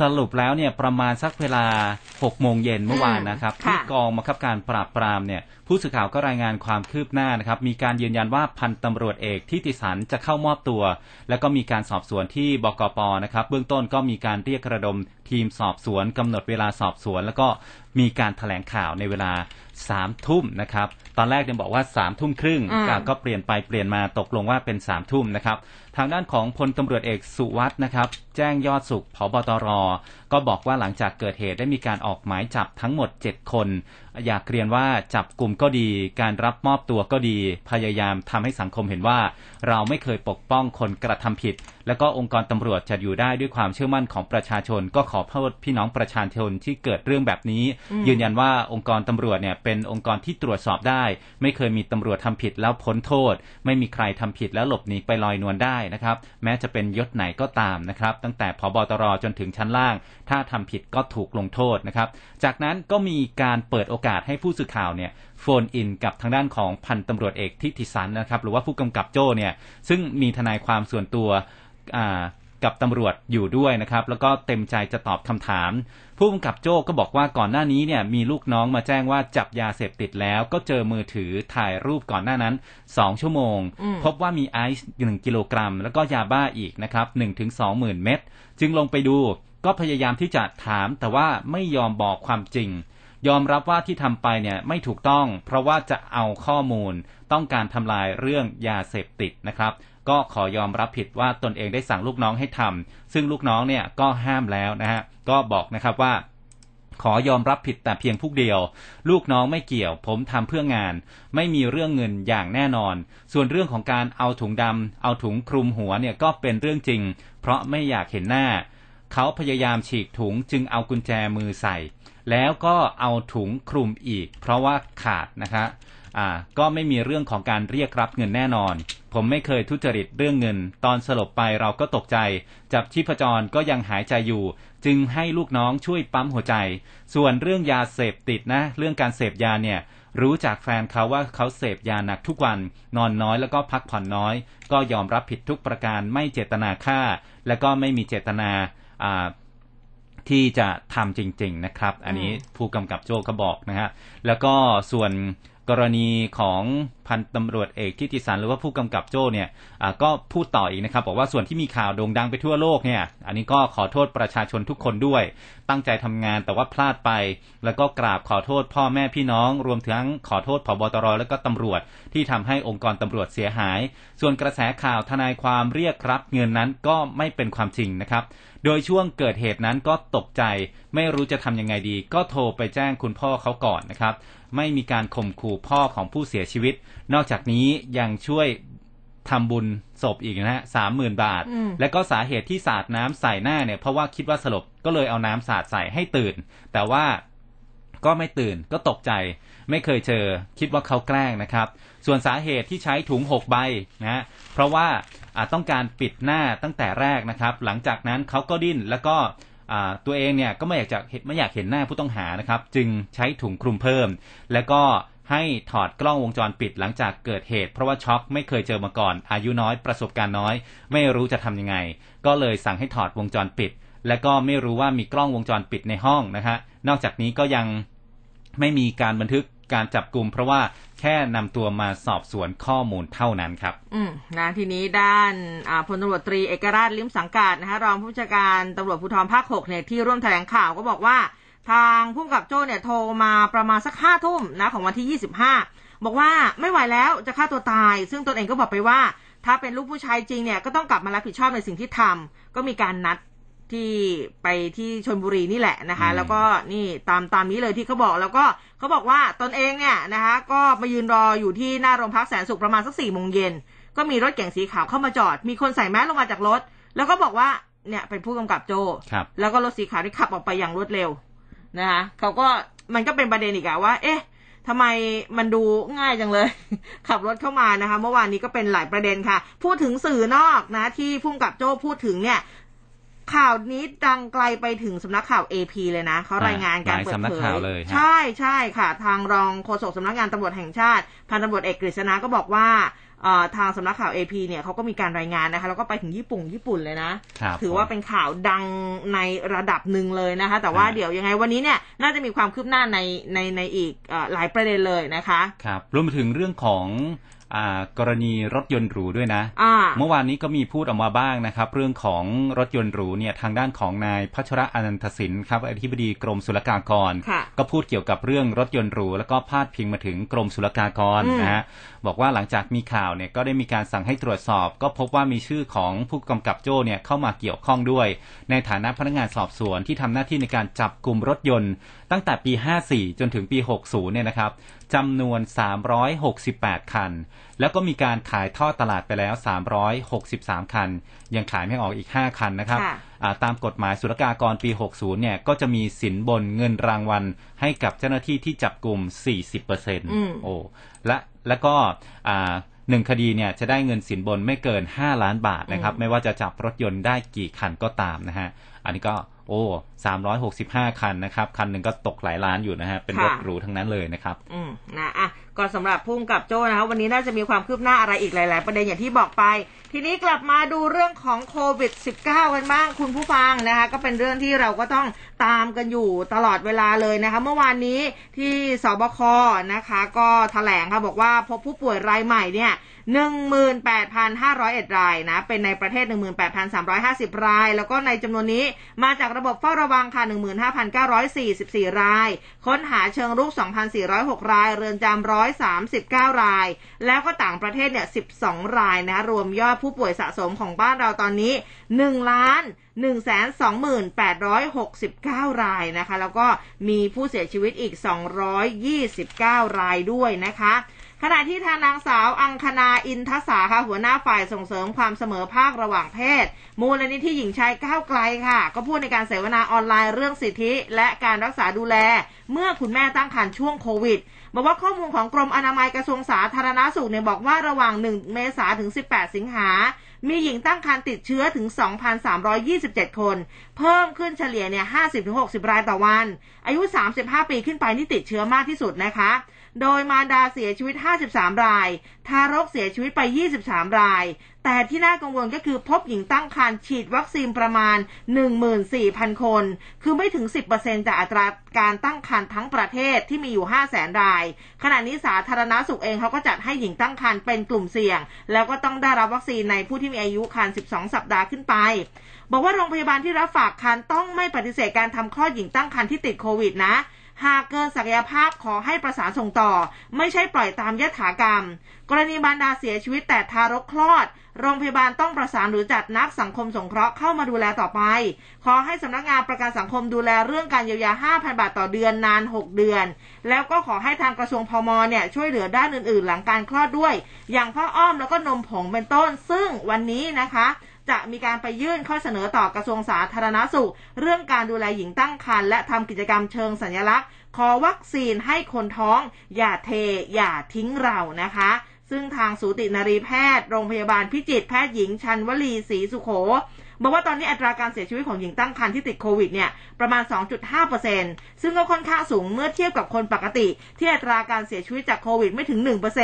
สรุปแล้วเนี่ยประมาณสักเวลา6โมงเย็นเมื่อวานนะครับค่ะที่กองบังคับการปราบปรามเนี่ยผู้สื่อข่าวก็รายงานความคืบหน้านะครับ มีการยืนยันว่าพันตำรวจเอกทิติสันจะเข้ามอบตัว แล้วก็มีการสอบสวนที่บกปนะครับ เบื้องต้นก็มีการเรียกระดมทีมสอบสวนกำหนดเวลาสอบสวน แล้วก็มีการแถลงข่าวในเวลา สามทุ่มนะครับ ตอนแรกเนี่ยบอกว่าสามทุ่มครึ่งอืมก็ก็เปลี่ยนไปเปลี่ยนมาตกลงว่าเป็นสามทุ่มนะครับ ทางด้านของพลตำรวจเอกสุวัสด์นะครับ แจ้งยอดสุขผบตรก็บอกว่าหลังจากเกิดเหตุได้มีการออกหมายจับทั้งหมด 7 คน อยากเรียนว่าจับกลุ่มก็ดี การรับมอบตัวก็ดี พยายามทำให้สังคมเห็นว่า เราไม่เคยปกป้องคนกระทำผิด แล้วก็องค์กรตำรวจจะอยู่ได้ด้วยความเชื่อมั่นของประชาชน ก็ขอโทษพี่น้องประชาชนที่เกิดเรื่องแบบนี้ ยืนยันว่าองค์กรตำรวจเนี่ยเป็นองค์กรที่ตรวจสอบได้ ไม่เคยมีตำรวจทำผิดแล้วพ้นโทษ ไม่มีใครทำผิดแล้วหลบหนีไปลอยนวลได้นะครับ แม้จะเป็นยศไหนก็ตามนะครับ ตั้งแต่พบตรจนถึงชั้นล่าง ถ้าทำผิดก็ถูกลงโทษนะครับ จากนั้นก็มีการเปิดโอกาสให้ผู้สื่อข่าวเนี่ยโฟนอินกับทางด้านของพันตำรวจเอกทิติสันนะครับหรือว่าผู้กำกับโจ้เนี่ยซึ่งมีทนายความส่วนตัวอ่ากับตำรวจอยู่ด้วยนะครับ แล้วก็เต็มใจจะตอบคำถาม ผู้กำกับโจ้ก็บอกว่าก่อนหน้านี้เนี่ยมีลูกน้องมาแจ้งว่าจับยาเสพติดแล้ว ก็เจอมือถือถ่ายรูปก่อนหน้านั้น 2 ชั่วโมงอืมพบว่ามีไอซ์1กิโลกรัม แล้วก็ยาบ้าอีกนะครับ1ถึง2หมื่นเม็ดจึงลงไปดู ก็พยายามที่จะถามแต่ว่าไม่ยอมบอกความจริง ยอมรับว่าที่ทำไปเนี่ยไม่ถูกต้อง เพราะว่าจะเอาข้อมูล ต้องการทำลายเรื่องยาเสพติดนะครับ ก็ขอยอมรับผิดว่าตนเองได้สั่งลูกน้องให้ทำซึ่งลูกน้องเนี่ยก็ห้ามแล้วนะฮะก็บอกนะครับว่าขอยอมรับผิดแต่เพียงผู้เดียว ลูกน้องไม่เกี่ยว ผมทำเพื่องาน ไม่มีเรื่องเงินอย่างแน่นอน ส่วนเรื่องของการเอาถุงดำเอาถุงคลุมหัวเนี่ยก็เป็นเรื่องจริง เพราะไม่อยากเห็นหน้า เขาพยายามฉีกถุงจึงเอากุญแจมือใส่ แล้วก็เอาถุงคลุมอีก เพราะว่าขาดนะคะอ่าก็ไม่มีเรื่องของการเรียกรับเงินแน่นอน ผมไม่เคยทุจริตเรื่องเงิน ตอนสลบไปเราก็ตกใจ จับชีพจรก็ยังหายใจอยู่ จึงให้ลูกน้องช่วยปั๊มหัวใจ ส่วนเรื่องยาเสพติดนะ เรื่องการเสพยาเนี่ยรู้จากแฟนเขาว่าเขาเสพยาหนักทุกวันนอนน้อยแล้วก็พักผ่อนน้อย ก็ยอมรับผิดทุกประการไม่เจตนาฆ่า และก็ไม่มีเจตนาอ่า ที่จะทำจริง ๆนะครับ อันนี้ผู้กำกับโจ้ก็บอกนะฮะแล้วก็ส่วนกรณีของพันตำรวจเอกทิติสันหรือว่าผู้กำกับโจ้เนี่ยอ่าก็พูดต่ออีกนะครับ บอกว่าส่วนที่มีข่าวโด่งดังไปทั่วโลกเนี่ย อันนี้ก็ขอโทษประชาชนทุกคนด้วย ตั้งใจทำงานแต่ว่าพลาดไป แล้วก็กราบขอโทษพ่อแม่พี่น้อง รวมทั้งขอโทษผบตรและก็ตำรวจ ที่ทำให้องค์กรตำรวจเสียหาย ส่วนกระแสข่าวทนายความเรียกรับเงินนั้นก็ไม่เป็นความจริงนะครับ โดยช่วงเกิดเหตุนั้นก็ตกใจ ไม่รู้จะทำยังไงดี ก็โทรไปแจ้งคุณพ่อเขาก่อนนะครับ ไม่มีการข่มขู่พ่อของผู้เสียชีวิต นอกจากนี้ยังช่วยทำบุญศพอีกนะฮะสามหมื่นบาทอืมและก็สาเหตุที่สาดน้ำใส่หน้าเนี่ยเพราะว่าคิดว่าสลบก็เลยเอาน้ำสาดใส่ให้ตื่น แต่ว่าก็ไม่ตื่นก็ตกใจ ไม่เคยเจอคิดว่าเขาแกล้งนะครับ ส่วนสาเหตุที่ใช้ถุง6ใบนะฮะเพราะว่าอ่า ต้องการปิดหน้าตั้งแต่แรกนะครับ หลังจากนั้นเขาก็ดิ้นแล้วก็ตัวเองเนี่ยก็ไม่อยากจะไม่อยากเห็นหน้าผู้ต้องหานะครับ จึงใช้ถุงคลุมเพิ่ม แล้วก็ให้ถอดกล้องวงจรปิดหลังจากเกิดเหตุ เพราะว่าช็อกไม่เคยเจอมาก่อน อายุน้อยประสบการณ์น้อย ไม่รู้จะทำยังไง ก็เลยสั่งให้ถอดวงจรปิด และก็ไม่รู้ว่ามีกล้องวงจรปิดในห้องนะฮะนอกจากนี้ก็ยังไม่มีการบันทึกการจับกลุ่มเพราะว่า แค่นำตัวมาสอบสวนข้อมูลเท่านั้นครับ อืมนะทีนี้ด้านพลตำรวจตรีเอกราชลิมสังกัดนะคะรองผู้บัญชาการตำรวจภูธรภาคหกเนี่ยที่ร่วมแถลงข่าวก็บอกว่า ทางผู้กำกับโจ้เนี่ยโทรมาประมาณสักห้าทุ่มนะของวันที่ยี่สิบห้าบอกว่าไม่ไหวแล้วจะฆ่าตัวตาย ซึ่งตนเองก็บอกไปว่า ถ้าเป็นลูกผู้ชายจริงเนี่ยก็ต้องกลับมารับผิดชอบในสิ่งที่ทำก็มีการนัด ที่ไปที่ชนบุรีนี่แหละนะคะอืมแล้วก็นี่ตามตามนี้เลยที่เขาบอกแล้วก็เขาบอกว่าตนเองเนี่ยนะคะ ก็มายืนรออยู่ที่หน้าโรงพักแสนสุขประมาณสักสี่โมงเย็นก็มีรถเก๋งสีขาวเข้ามาจอด มีคนใส่แมสลงมาจากรถ แล้วก็บอกว่าเนี่ยเป็นผู้กำกับโจครับแล้วก็รถสีขาวที่ขับออกไปอย่างรวดเร็วนะคะเขาก็มันก็เป็นประเด็นอีกอะว่า เอ๊ะทำไมมันดูง่ายจังเลย ขับรถเข้ามานะคะ เมื่อวานนี้ก็เป็นหลายประเด็นค่ะ พูดถึงสื่อนอกนะ ที่พุ่งกับโจ้พูดถึงเนี่ย ข่าวนี้ดังไกลไปถึงสำนักข่าว AP เลยนะเขารายงานการหลายเปิดสำนักเผข่าวยเลยฮะใช่ใช่ค่ะ ทางรองโฆษกสำนักงานตำรวจแห่งชาติพันตำรวจเอกกฤษณะก็บอกว่าเอ่อทางสำนักข่าว AP เนี่ยเขาก็มีการรายงานนะคะแล้วก็ไปถึงญี่ปุ่นญี่ปุ่นเลยนะครับถือว่าเป็นข่าวดังในระดับหนึ่งเลยนะคะ แต่ว่าอ่าเดี๋ยวยังไงวันนี้เนี่ยน่าจะมีความคืบหน้าในในในอีกเออหลายประเด็นเลยนะคะ ครับรวมไปถึงเรื่องของอา กรณีรถยนต์หรูด้วยนะอ่าเมื่อวานนี้ก็มีพูดออกมาบ้างนะครับ เรื่องของรถยนต์หรูเนี่ยทางด้านของนายพัชระอนันทศินครับอธิบดีกรมศุลกากรค่ะก็พูดเกี่ยวกับเรื่องรถยนต์หรูแล้วก็พาดพิงมาถึงกรมศุลกากรอืมนะฮะบอกว่าหลังจากมีข่าวเนี่ยก็ได้มีการสั่งให้ตรวจสอบ ก็พบว่ามีชื่อของผู้กำกับโจ้เนี่ยเข้ามาเกี่ยวข้องด้วย ในฐานะพนักงานสอบสวนที่ทำหน้าที่ในการจับกลุ่มรถยนต์ ตั้งแต่ปี 54 จนถึงปี 60 เนี่ยนะครับจำนวน 368 คัน แล้วก็มีการขายท่อตลาดไปแล้ว 363 คัน ยังขายไม่ออกอีก 5 คันนะครับค่ะอ่าตามกฎหมายศุลกากรปี 60 เนี่ย ก็จะมีสินบนเงินรางวัลให้กับเจ้าหน้าที่ที่จับกลุ่ม 40%อืมโอ้ และ แล้วก็อ่าหนึ่งคดีเนี่ยจะได้เงินสินบนไม่เกิน 5 ล้านบาทนะครับ ไม่ว่าจะจับรถยนต์ได้กี่คันก็ตามนะฮะ อันนี้ก็ โอ้365คันนะครับ คันหนึ่งก็ตกหลายล้านอยู่นะฮะ เป็นรถค่ะหรูทั้งนั้นเลยนะครับ อืมนะอะก็สำหรับพุ่งกับโจ้นะคะวันนี้น่าจะมีความคืบหน้าอะไรอีกหลาย ๆ ประเด็นอย่างที่บอกไป ทีนี้กลับมาดูเรื่องของโควิด -19 กันบ้างคุณผู้ฟังนะคะ ก็เป็นเรื่องที่เราก็ต้องตามกันอยู่ตลอดเวลาเลยนะคะ เมื่อวานนี้ที่สบคนะคะ ก็แถลงค่ะบอกว่าพบผู้ป่วยรายใหม่เนี่ย 18,501 รายนะ เป็นในประเทศ 18,350 ราย แล้วก็ในจำนวนนี้มาจากระบบเฝ้าระวังค่ะ 15,944 ราย ค้นหาเชิงรุก 2,406 ราย เรือนจำ139 ราย แล้วก็ต่างประเทศเนี่ย 12 รายนะ รวมยอดผู้ป่วยสะสมของบ้านเราตอนนี้ 1 ล้าน128,669 รายนะคะ แล้วก็มีผู้เสียชีวิตอีก 229 รายด้วยนะคะ ขณะที่ทางนางสาวอังคณาอินทสาค่ะหัวหน้าฝ่ายส่งเสริมความเสมอภาคระหว่างเพศ มูลนิธิหญิงชายก้าวไกลค่ะ ก็พูดในการเสวนาออนไลน์เรื่องสิทธิ และการรักษาดูแล เมื่อคุณแม่ตั้งครรภ์ช่วงโควิดบอกว่าข้อมูลของกรมอนามัยกระทรวงสาธารณาสุขเนี่ยบอกว่าระหว่าง 1 เมษาถึง 18 สิงหา มีหญิงตั้งครรภ์ติดเชื้อถึง 2,327 คน เพิ่มขึ้นเฉลี่ยเนี่ย 50-60 รายต่อวัน อายุ 35 ปีขึ้นไปนี่ติดเชื้อมากที่สุดนะคะ โดยมารดาเสียชีวิต 53 ราย ทารกเสียชีวิตไป 23 ราย แต่ที่น่ากังวลก็คือพบหญิงตั้งครรภ์ฉีดวัคซีนประมาณ 14,000 คน คือไม่ถึง 10%จากอัตราการตั้งครรภ์ทั้งประเทศที่มีอยู่ 500,000 ราย ขณะนี้สาธารณสุขเองเขาก็จัดให้หญิงตั้งครรภ์เป็นกลุ่มเสี่ยง แล้วก็ต้องได้รับวัคซีนในผู้ที่มีอายุครรภ์12 สัปดาห์ขึ้นไป บอกว่าโรงพยาบาลที่รับฝากครรภ์ต้องไม่ปฏิเสธการทำคลอดหญิงตั้งครรภ์ที่ติดโควิดนะ หากเกินศักยภาพขอให้ประสานส่งต่อ ไม่ใช่ปล่อยตามยถากรรม กรณีบรรดาเสียชีวิตแต่ทารกคลอด โรงพยาบาลต้องประสานหรือจัดนักสังคมสงเคราะห์เข้ามาดูแลต่อไป ขอให้สำนักงานประกันสังคมดูแลเรื่องการเยียวยา 5,000 บาทต่อเดือนนาน 6 เดือน แล้วก็ขอให้ทางกระทรวงพมเนี่ยช่วยเหลือด้านอื่นๆ หลังการคลอดด้วย อย่างผ้าอ้อมแล้วก็นมผงเป็นต้น ซึ่งวันนี้นะคะ จะมีการไปยื่นข้อเสนอต่อกระทรวงสาธารณสุข เรื่องการดูแลหญิงตั้งครรภ์และทำกิจกรรมเชิงสัญลักษณ์ ขอวัคซีนให้คนท้อง อย่าเท อย่าทิ้งเรานะคะซึ่งทางสูตินรีแพทย์ โรงพยาบาลพิจิตรแพทย์หญิงชันวลีศรีสุโข บอกว่าตอนนี้อัตราการเสียชีวิตของหญิงตั้งครรภ์ที่ติดโควิดเนี่ยประมาณ 2.5%ซึ่งก็ค่อนข้างสูงเมื่อเทียบกับคนปกติ ที่อัตราการเสียชีวิตจากโควิดไม่ถึง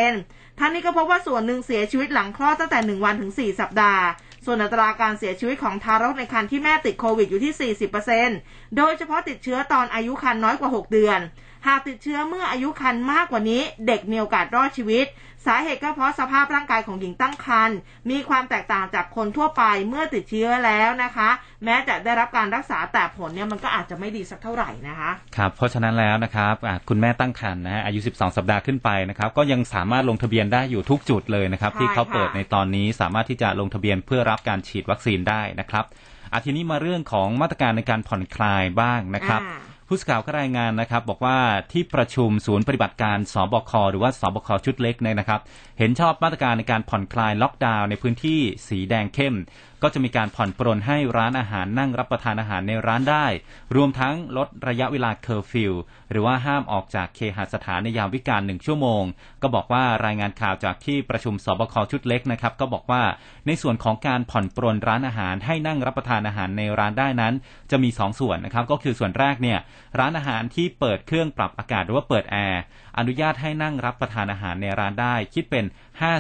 1%ทั้งนี้ก็พบว่าส่วนหนึ่งเสียชีวิตหลังคลอดตั้งแต่ 1 วันถึง 4 สัปดาห์ ส่วนอัตราการเสียชีวิตของทารกในครรภ์ที่แม่ติดโควิดอยู่ที่ 40%โดยเฉพาะติดเชื้อตอนอายุครรภ์น้อยกว่า 6 เดือน หากติดเชื้อเมื่ออายุครรภ์มากกว่านี้ เด็กมีโอกาสรอดชีวิต สาเหตุก็เพราะสภาพร่างกายของหญิงตั้งครรภ์มีความแตกต่างจากคนทั่วไปเมื่อติดเชื้อแล้วนะคะ แม้จะได้รับการรักษาแต่ผลเนี่ยมันก็อาจจะไม่ดีสักเท่าไหร่นะคะครับเพราะฉะนั้นแล้วนะครับอะคุณแม่ตั้งครรภ์นะฮะอายุ 12 สัปดาห์ขึ้นไปนะครับก็ยังสามารถลงทะเบียนได้อยู่ทุกจุดเลยนะครับใช่ที่เขาเปิดค่ะในตอนนี้สามารถที่จะลงทะเบียนเพื่อรับการฉีดวัคซีนได้นะครับอาทีนี้มาเรื่องของมาตรการในการผ่อนคลายบ้างนะครับอ่า ผู้สื่อข่าวก็รายงานนะครับ บอกว่าที่ประชุมศูนย์ปฏิบัติการสบคหรือว่าสบคชุดเล็กเนี่ยนะครับ เห็นชอบมาตรการในการผ่อนคลายล็อกดาวน์ในพื้นที่สีแดงเข้ม ก็จะมีการผ่อนปรนให้ร้านอาหารนั่งรับประทานอาหารในร้านได้ รวมทั้งลดระยะเวลาเคอร์ฟิวหรือว่าห้ามออกจากเคหสถานในยามวิกาลหนึ่งชั่วโมง ก็บอกว่ารายงานข่าวจากที่ประชุมสบคชุดเล็กนะครับ ก็บอกว่าในส่วนของการผ่อนปรนร้านอาหารให้นั่งรับประทานอาหารในร้านได้นั้น จะมี 2 ส่วนนะครับก็คือส่วนแรกเนี่ยร้านอาหารที่เปิดเครื่องปรับอากาศหรือว่าเปิดแอร์ อนุญาตให้นั่งรับประทานอาหารในร้านได้ คิดเป็น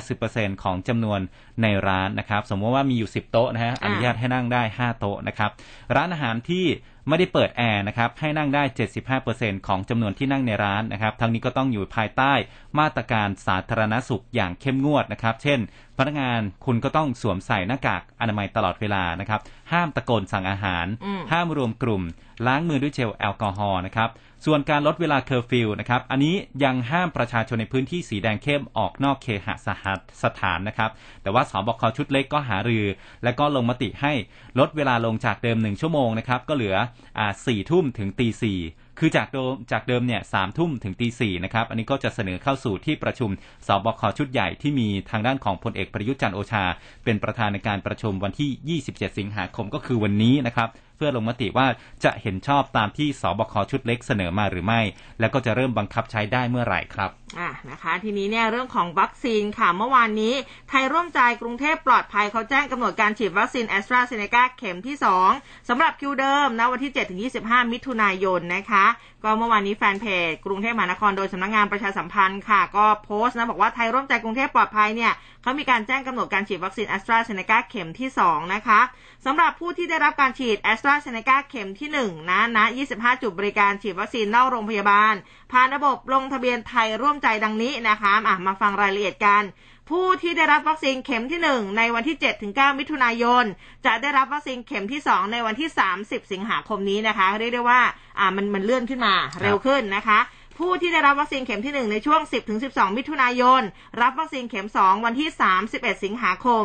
50%ของจำนวนในร้านนะครับ สมมติว่ามีอยู่ 10 โต๊ะนะฮะอนุญาตให้นั่งได้ 5 โต๊ะนะครับ ร้านอาหารที่ไม่ได้เปิดแอร์นะครับให้นั่งได้ 75%ของจำนวนที่นั่งในร้านนะครับทั้งนี้ก็ต้องอยู่ภายใต้มาตรการสาธารณสุขอย่างเข้มงวดนะครับ เช่น พนักงานคุณก็ต้องสวมใส่หน้ากากอนามัยตลอดเวลานะครับ ห้ามตะโกนสั่งอาหารอืมห้ามรวมกลุ่ม ล้างมือด้วยเจลแอลกอฮอล์นะครับ ส่วนการลดเวลาเคอร์ฟิวนะครับ อันนี้ยังห้ามประชาชนในพื้นที่สีแดงเข้มออกนอกเคหสหัสสถานนะครับ แต่ว่าสบคชุดเล็กก็หารือ และก็ลงมติให้ลดเวลาลงจากเดิม1ชั่วโมงนะครับ ก็เหลืออ่าสี่ทุ่มถึงตีสี่คือจากเดิมจากเดิมเนี่ยสามทุ่มถึงตีสี่นะครับ อันนี้ก็จะเสนอเข้าสู่ที่ประชุมสบคชุดใหญ่ที่มีทางด้านของพลเอกประยุทธ์จันทร์โอชา เป็นประธานในการประชุมวันที่ 27 สิงหาคมก็คือวันนี้นะครับ เพื่อลงมติว่าจะเห็นชอบตามที่สบคชุดเล็กเสนอมาหรือไม่ แล้วก็จะเริ่มบังคับใช้ได้เมื่อไหร่ครับอะนะคะ ทีนี้เนี่ยเรื่องของวัคซีนค่ะเมื่อวานนี้ไทยร่วมใจกรุงเทพปลอดภัยเขาแจ้งกำหนดการฉีดวัคซีนแอสตราเซเนกาเข็มที่ 2สำหรับคิวเดิมนะวันที่ 7-25 มิถุนายนนะคะ ก็เมื่อวานนี้แฟนเพจกรุงเทพมหานครโดยสำนักงานประชาสัมพันธ์ค่ะ ก็โพสต์นะบอกว่าไทยร่วมใจกรุงเทพปลอดภัยเนี่ย เขามีการแจ้งกำหนดการฉีดวัคซีนแอสตราเซเนกาเข็มที่ 2 นะคะสำหรับผู้ที่ได้รับการฉีดแอสตราเซเนกาเข็มที่ 1 นะณ25 จุดบริการฉีดวัคซีนนอกโรงพยาบาล ผ่านระบบลงทะเบียนไทยร่วมใจดังนี้นะคะอะมาฟังรายละเอียดกันผู้ที่ได้รับวัคซีนเข็มที่ 1 ในวันที่ 7-9 มิถุนายน จะได้รับวัคซีนเข็มที่ 2 ในวันที่ 30 สิงหาคมนี้นะคะ เรียกได้ว่าอ่ามันมันเลื่อนขึ้นมาเร็วขึ้นนะคะ ผู้ที่ได้รับวัคซีนเข็มที่ 1 ในช่วง 10-12 มิถุนายน รับวัคซีนเข็ม 2 วันที่ 31 สิงหาคม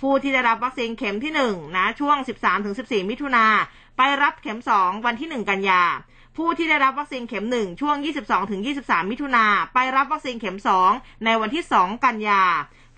ผู้ที่ได้รับวัคซีนเข็มที่1นะช่วง 13-14 มิถุนาไปรับเข็ม 2 วันที่ 1 กันยา ผู้ที่ได้รับวัคซีนเข็ม 1 ช่วง 22-23 มิถุนาไปรับวัคซีนเข็ม 2 ในวันที่ 2 กันยา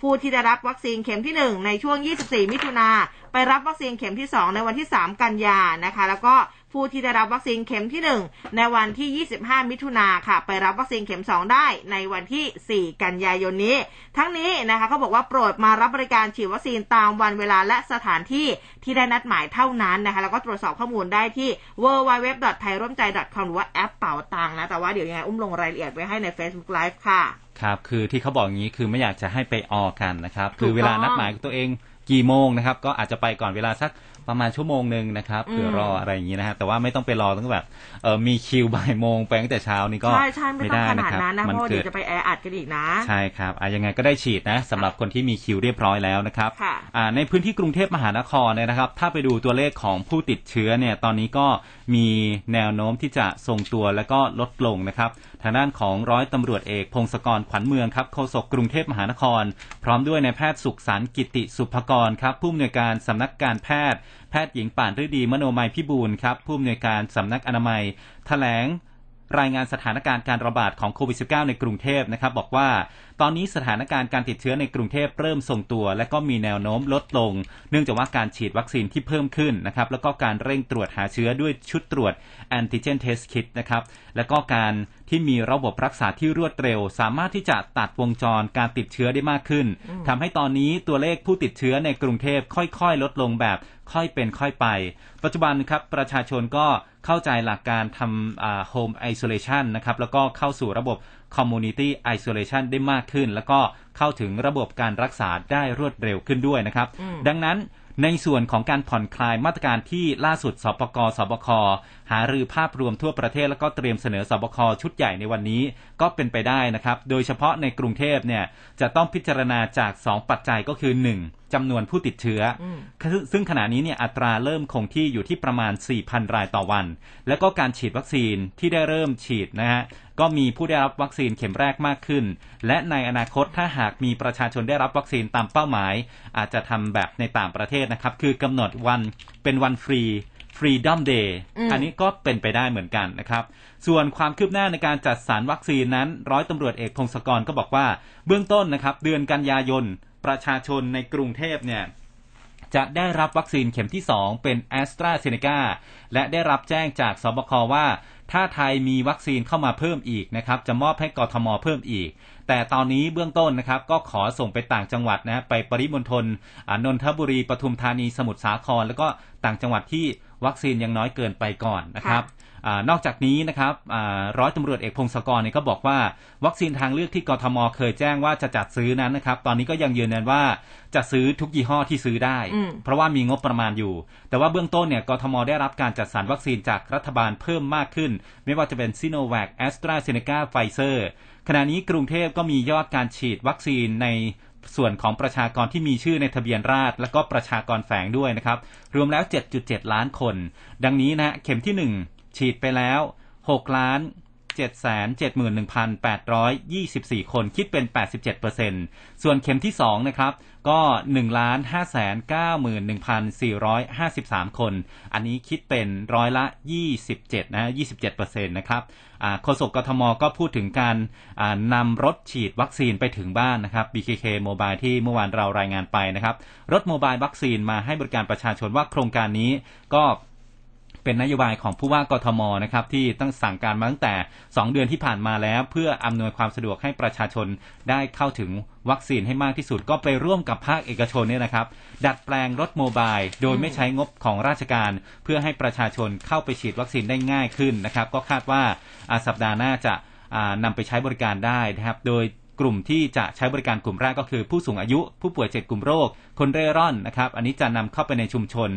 ผู้ที่ได้รับวัคซีนเข็มที่ 1 ในช่วง 24 มิถุนาไปรับวัคซีนเข็มที่ 2 ในวันที่ 3 กันยานะคะ แล้วก็ ผู้ที่ได้รับวัคซีนเข็มที่ 1 ในวันที่ 25 มิถุนาค่ะ ไปรับวัคซีนเข็ม 2 ได้ในวันที่ 4 กันยายนนี้ ทั้งนี้นะคะเขาบอกว่าโปรดมารับบริการฉีดวัคซีนตามวันเวลาและสถานที่ที่ได้นัดหมายเท่านั้นนะคะแล้วก็ตรวจสอบข้อมูลได้ที่ www.thai ร่วมใจ .com หรือว่าแอปเป๋าตังค์นะ แต่ว่าเดี๋ยวยังไงอุ้มลงรายละเอียดไว้ให้ใน Facebook Live ค่ะครับคือที่เขาบอกอย่างนี้คือไม่อยากจะให้ไปออกันนะครับถูกต้องคือเวลานัดหมายของตัวเองกี่โมงนะครับ ก็อาจจะไปก่อนเวลาสักประมาณชั่วโมงหนึ่งนะครับเผื่อรออะไรอย่างนี้นะฮะแต่ว่าไม่ต้องไปรอตั้งแบบเออมีคิวบ่ายโมงไปตั้งแต่เช้านี่ก็ใช่ใช่ไม่ต้องขนาดนั้นนะมัเพราะว่าเกิเดี๋ยดวจะไปแออัดกันอีกนะ ใช่ครับอะยังไงก็ได้ฉีดนะสำหรับคนที่มีคิวเรียบร้อยแล้วนะครับค่ะอ่าในพื้นที่กรุงเทพมหานครเนี่ยนะครับ ถ้าไปดูตัวเลขของผู้ติดเชื้อเนี่ยตอนนี้ก็มีแนวโน้มที่จะทรงตัวแล้วก็ลดลงนะครับทางด้านของร้อยตำรวจเอกพงศกรขวัญเมืองครับโฆษกกรุงเทพมหานคร พร้อมด้วยนายแพทย์สุขสันต์กิติสุภกรครับผู้อำนวยการสำนักการแพทย์แพทย์หญิงป่านฤดีมโนมัยพิบูลครับผู้อำนวยการสำนักอนามัยแถลงรายงานสถานการณ์การระบาดของโควิด -19 ในกรุงเทพนะครับบอกว่า ตอนนี้สถานการณ์การติดเชื้อในกรุงเทพเริ่มทรงตัว และก็มีแนวโน้มลดลง เนื่องจากว่าการฉีดวัคซีนที่เพิ่มขึ้นนะครับแล้วก็การเร่งตรวจหาเชื้อด้วยชุดตรวจ antigen test kit นะครับแล้วก็การที่มีระบบรักษาที่รวดเร็ว สามารถที่จะตัดวงจรการติดเชื้อได้มากขึ้นทำให้ตอนนี้ตัวเลขผู้ติดเชื้อในกรุงเทพค่อยๆ ลดลงแบบค่อยเป็นค่อยไป ปัจจุบันครับประชาชนก็เข้าใจหลักการทำอ่า home isolation นะครับแล้วก็เข้าสู่ระบบ community isolation ได้มากขึ้น แล้วก็เข้าถึงระบบการรักษาได้รวดเร็วขึ้นด้วยนะครับอืมดังนั้นในส่วนของการผ่อนคลายมาตรการที่ล่าสุดสปกสบคหารือภาพรวมทั่วประเทศแล้วก็เตรียมเสนอสบคชุดใหญ่ในวันนี้ก็เป็นไปได้นะครับ โดยเฉพาะในกรุงเทพเนี่ยจะต้องพิจารณาจาก 2 ปัจจัยก็คือ 1. จำนวนผู้ติดเชื้ออซึ่งขณะนี้เนี่ยอัตราเริ่มคงที่อยู่ที่ประมาณ 4,000 รายต่อวัน แล้วก็การฉีดวัคซีนที่ได้เริ่มฉีดนะฮะ ก็มีผู้ได้รับวัคซีนเข็มแรกมากขึ้น และในอนาคตถ้าหากมีประชาชนได้รับวัคซีนตามเป้าหมาย อาจจะทำแบบในต่างประเทศนะครับ คือกำหนดวันเป็นวันฟรี Freedom Day อันนี้ก็เป็นไปได้เหมือนกันนะครับ ส่วนความคืบหน้าในการจัดสรรวัคซีนนั้น ร้อยตำรวจเอกพงศกรก็บอกว่า เบื้องต้นนะครับ เดือนกันยายน ประชาชนในกรุงเทพเนี่ยจะได้รับวัคซีนเข็มที่ 2 เป็นแอสตราเซเนกาและได้รับแจ้งจากสบคว่า ถ้าไทยมีวัคซีนเข้ามาเพิ่มอีกนะครับ จะมอบให้กทมเพิ่มอีก แต่ตอนนี้เบื้องต้นนะครับก็ขอส่งไปต่างจังหวัดนะไปปริมณฑลนนทบุรีปทุมธานีสมุทรสาคร แล้วก็ต่างจังหวัดที่วัคซีนยังน้อยเกินไปก่อนนะครับ อนอกจากนี้นะครับร้อยตำรวจเอกพงศกรเนี่ยก็บอกว่า วัคซีนทางเลือกที่กทมเคยแจ้งว่าจะจัดซื้อนั้นนะครับ ตอนนี้ก็ยังยืนยันว่าจะซื้อทุกยี่ห้อที่ซื้อได้ เพราะว่ามีงบประมาณอยู่ แต่ว่าเบื้องต้นเนี่ยกทมได้รับการจัดสรรวัคซีนจากรัฐบาลเพิ่มมากขึ้น ไม่ว่าจะเป็นซิโนแวคแอสตราเซเนกาไฟเซอร์ขณะนี้กรุงเทพก็มียอดการฉีดวัคซีนในส่วนของประชากรที่มีชื่อในทะเบียนราษฎรและก็ประชากรแฝงด้วยนะครับ รวมแล้ว 7.7 ล้านคน ดังนี้นะเข็มที่ 1 ฉีดไปแล้ว6ล้าน771,824 คน คิดเป็น 87%ส่วนเข็มที่ 2 นะครับ ก็1,591,453 คน อันนี้คิดเป็นร้อยละ 27 นะ 27%นะครับโฆษกกทมก็พูดถึงการนำรถฉีดวัคซีนไปถึงบ้านนะครับ BKK Mobile ที่เมื่อวานเรารายงานไปนะครับ รถโมบายวัคซีนมาให้บริการประชาชนว่าโครงการนี้ก็ เป็นนโยบายของผู้ว่ากทมนะครับที่ตั้งสั่งการมาตั้งแต่ 2 เดือนที่ผ่านมาแล้ว เพื่ออำนวยความสะดวกให้ประชาชนได้เข้าถึงวัคซีนให้มากที่สุดก็ไปร่วมกับภาคเอกชนเนี่ยนะครับ ดัดแปลงรถโมบายโดยไม่ใช้งบของราชการ เพื่อให้ประชาชนเข้าไปฉีดวัคซีนได้ง่ายขึ้นนะครับ ก็คาดว่าสัปดาห์หน้าจะนำไปใช้บริการได้นะครับ โดยกลุ่มที่จะใช้บริการกลุ่มแรกก็คือผู้สูงอายุผู้ป่วยเจ็ดกลุ่มโรค คนเร่ร่อนนะครับ อันนี้จะนำเข้าไปในชุมชน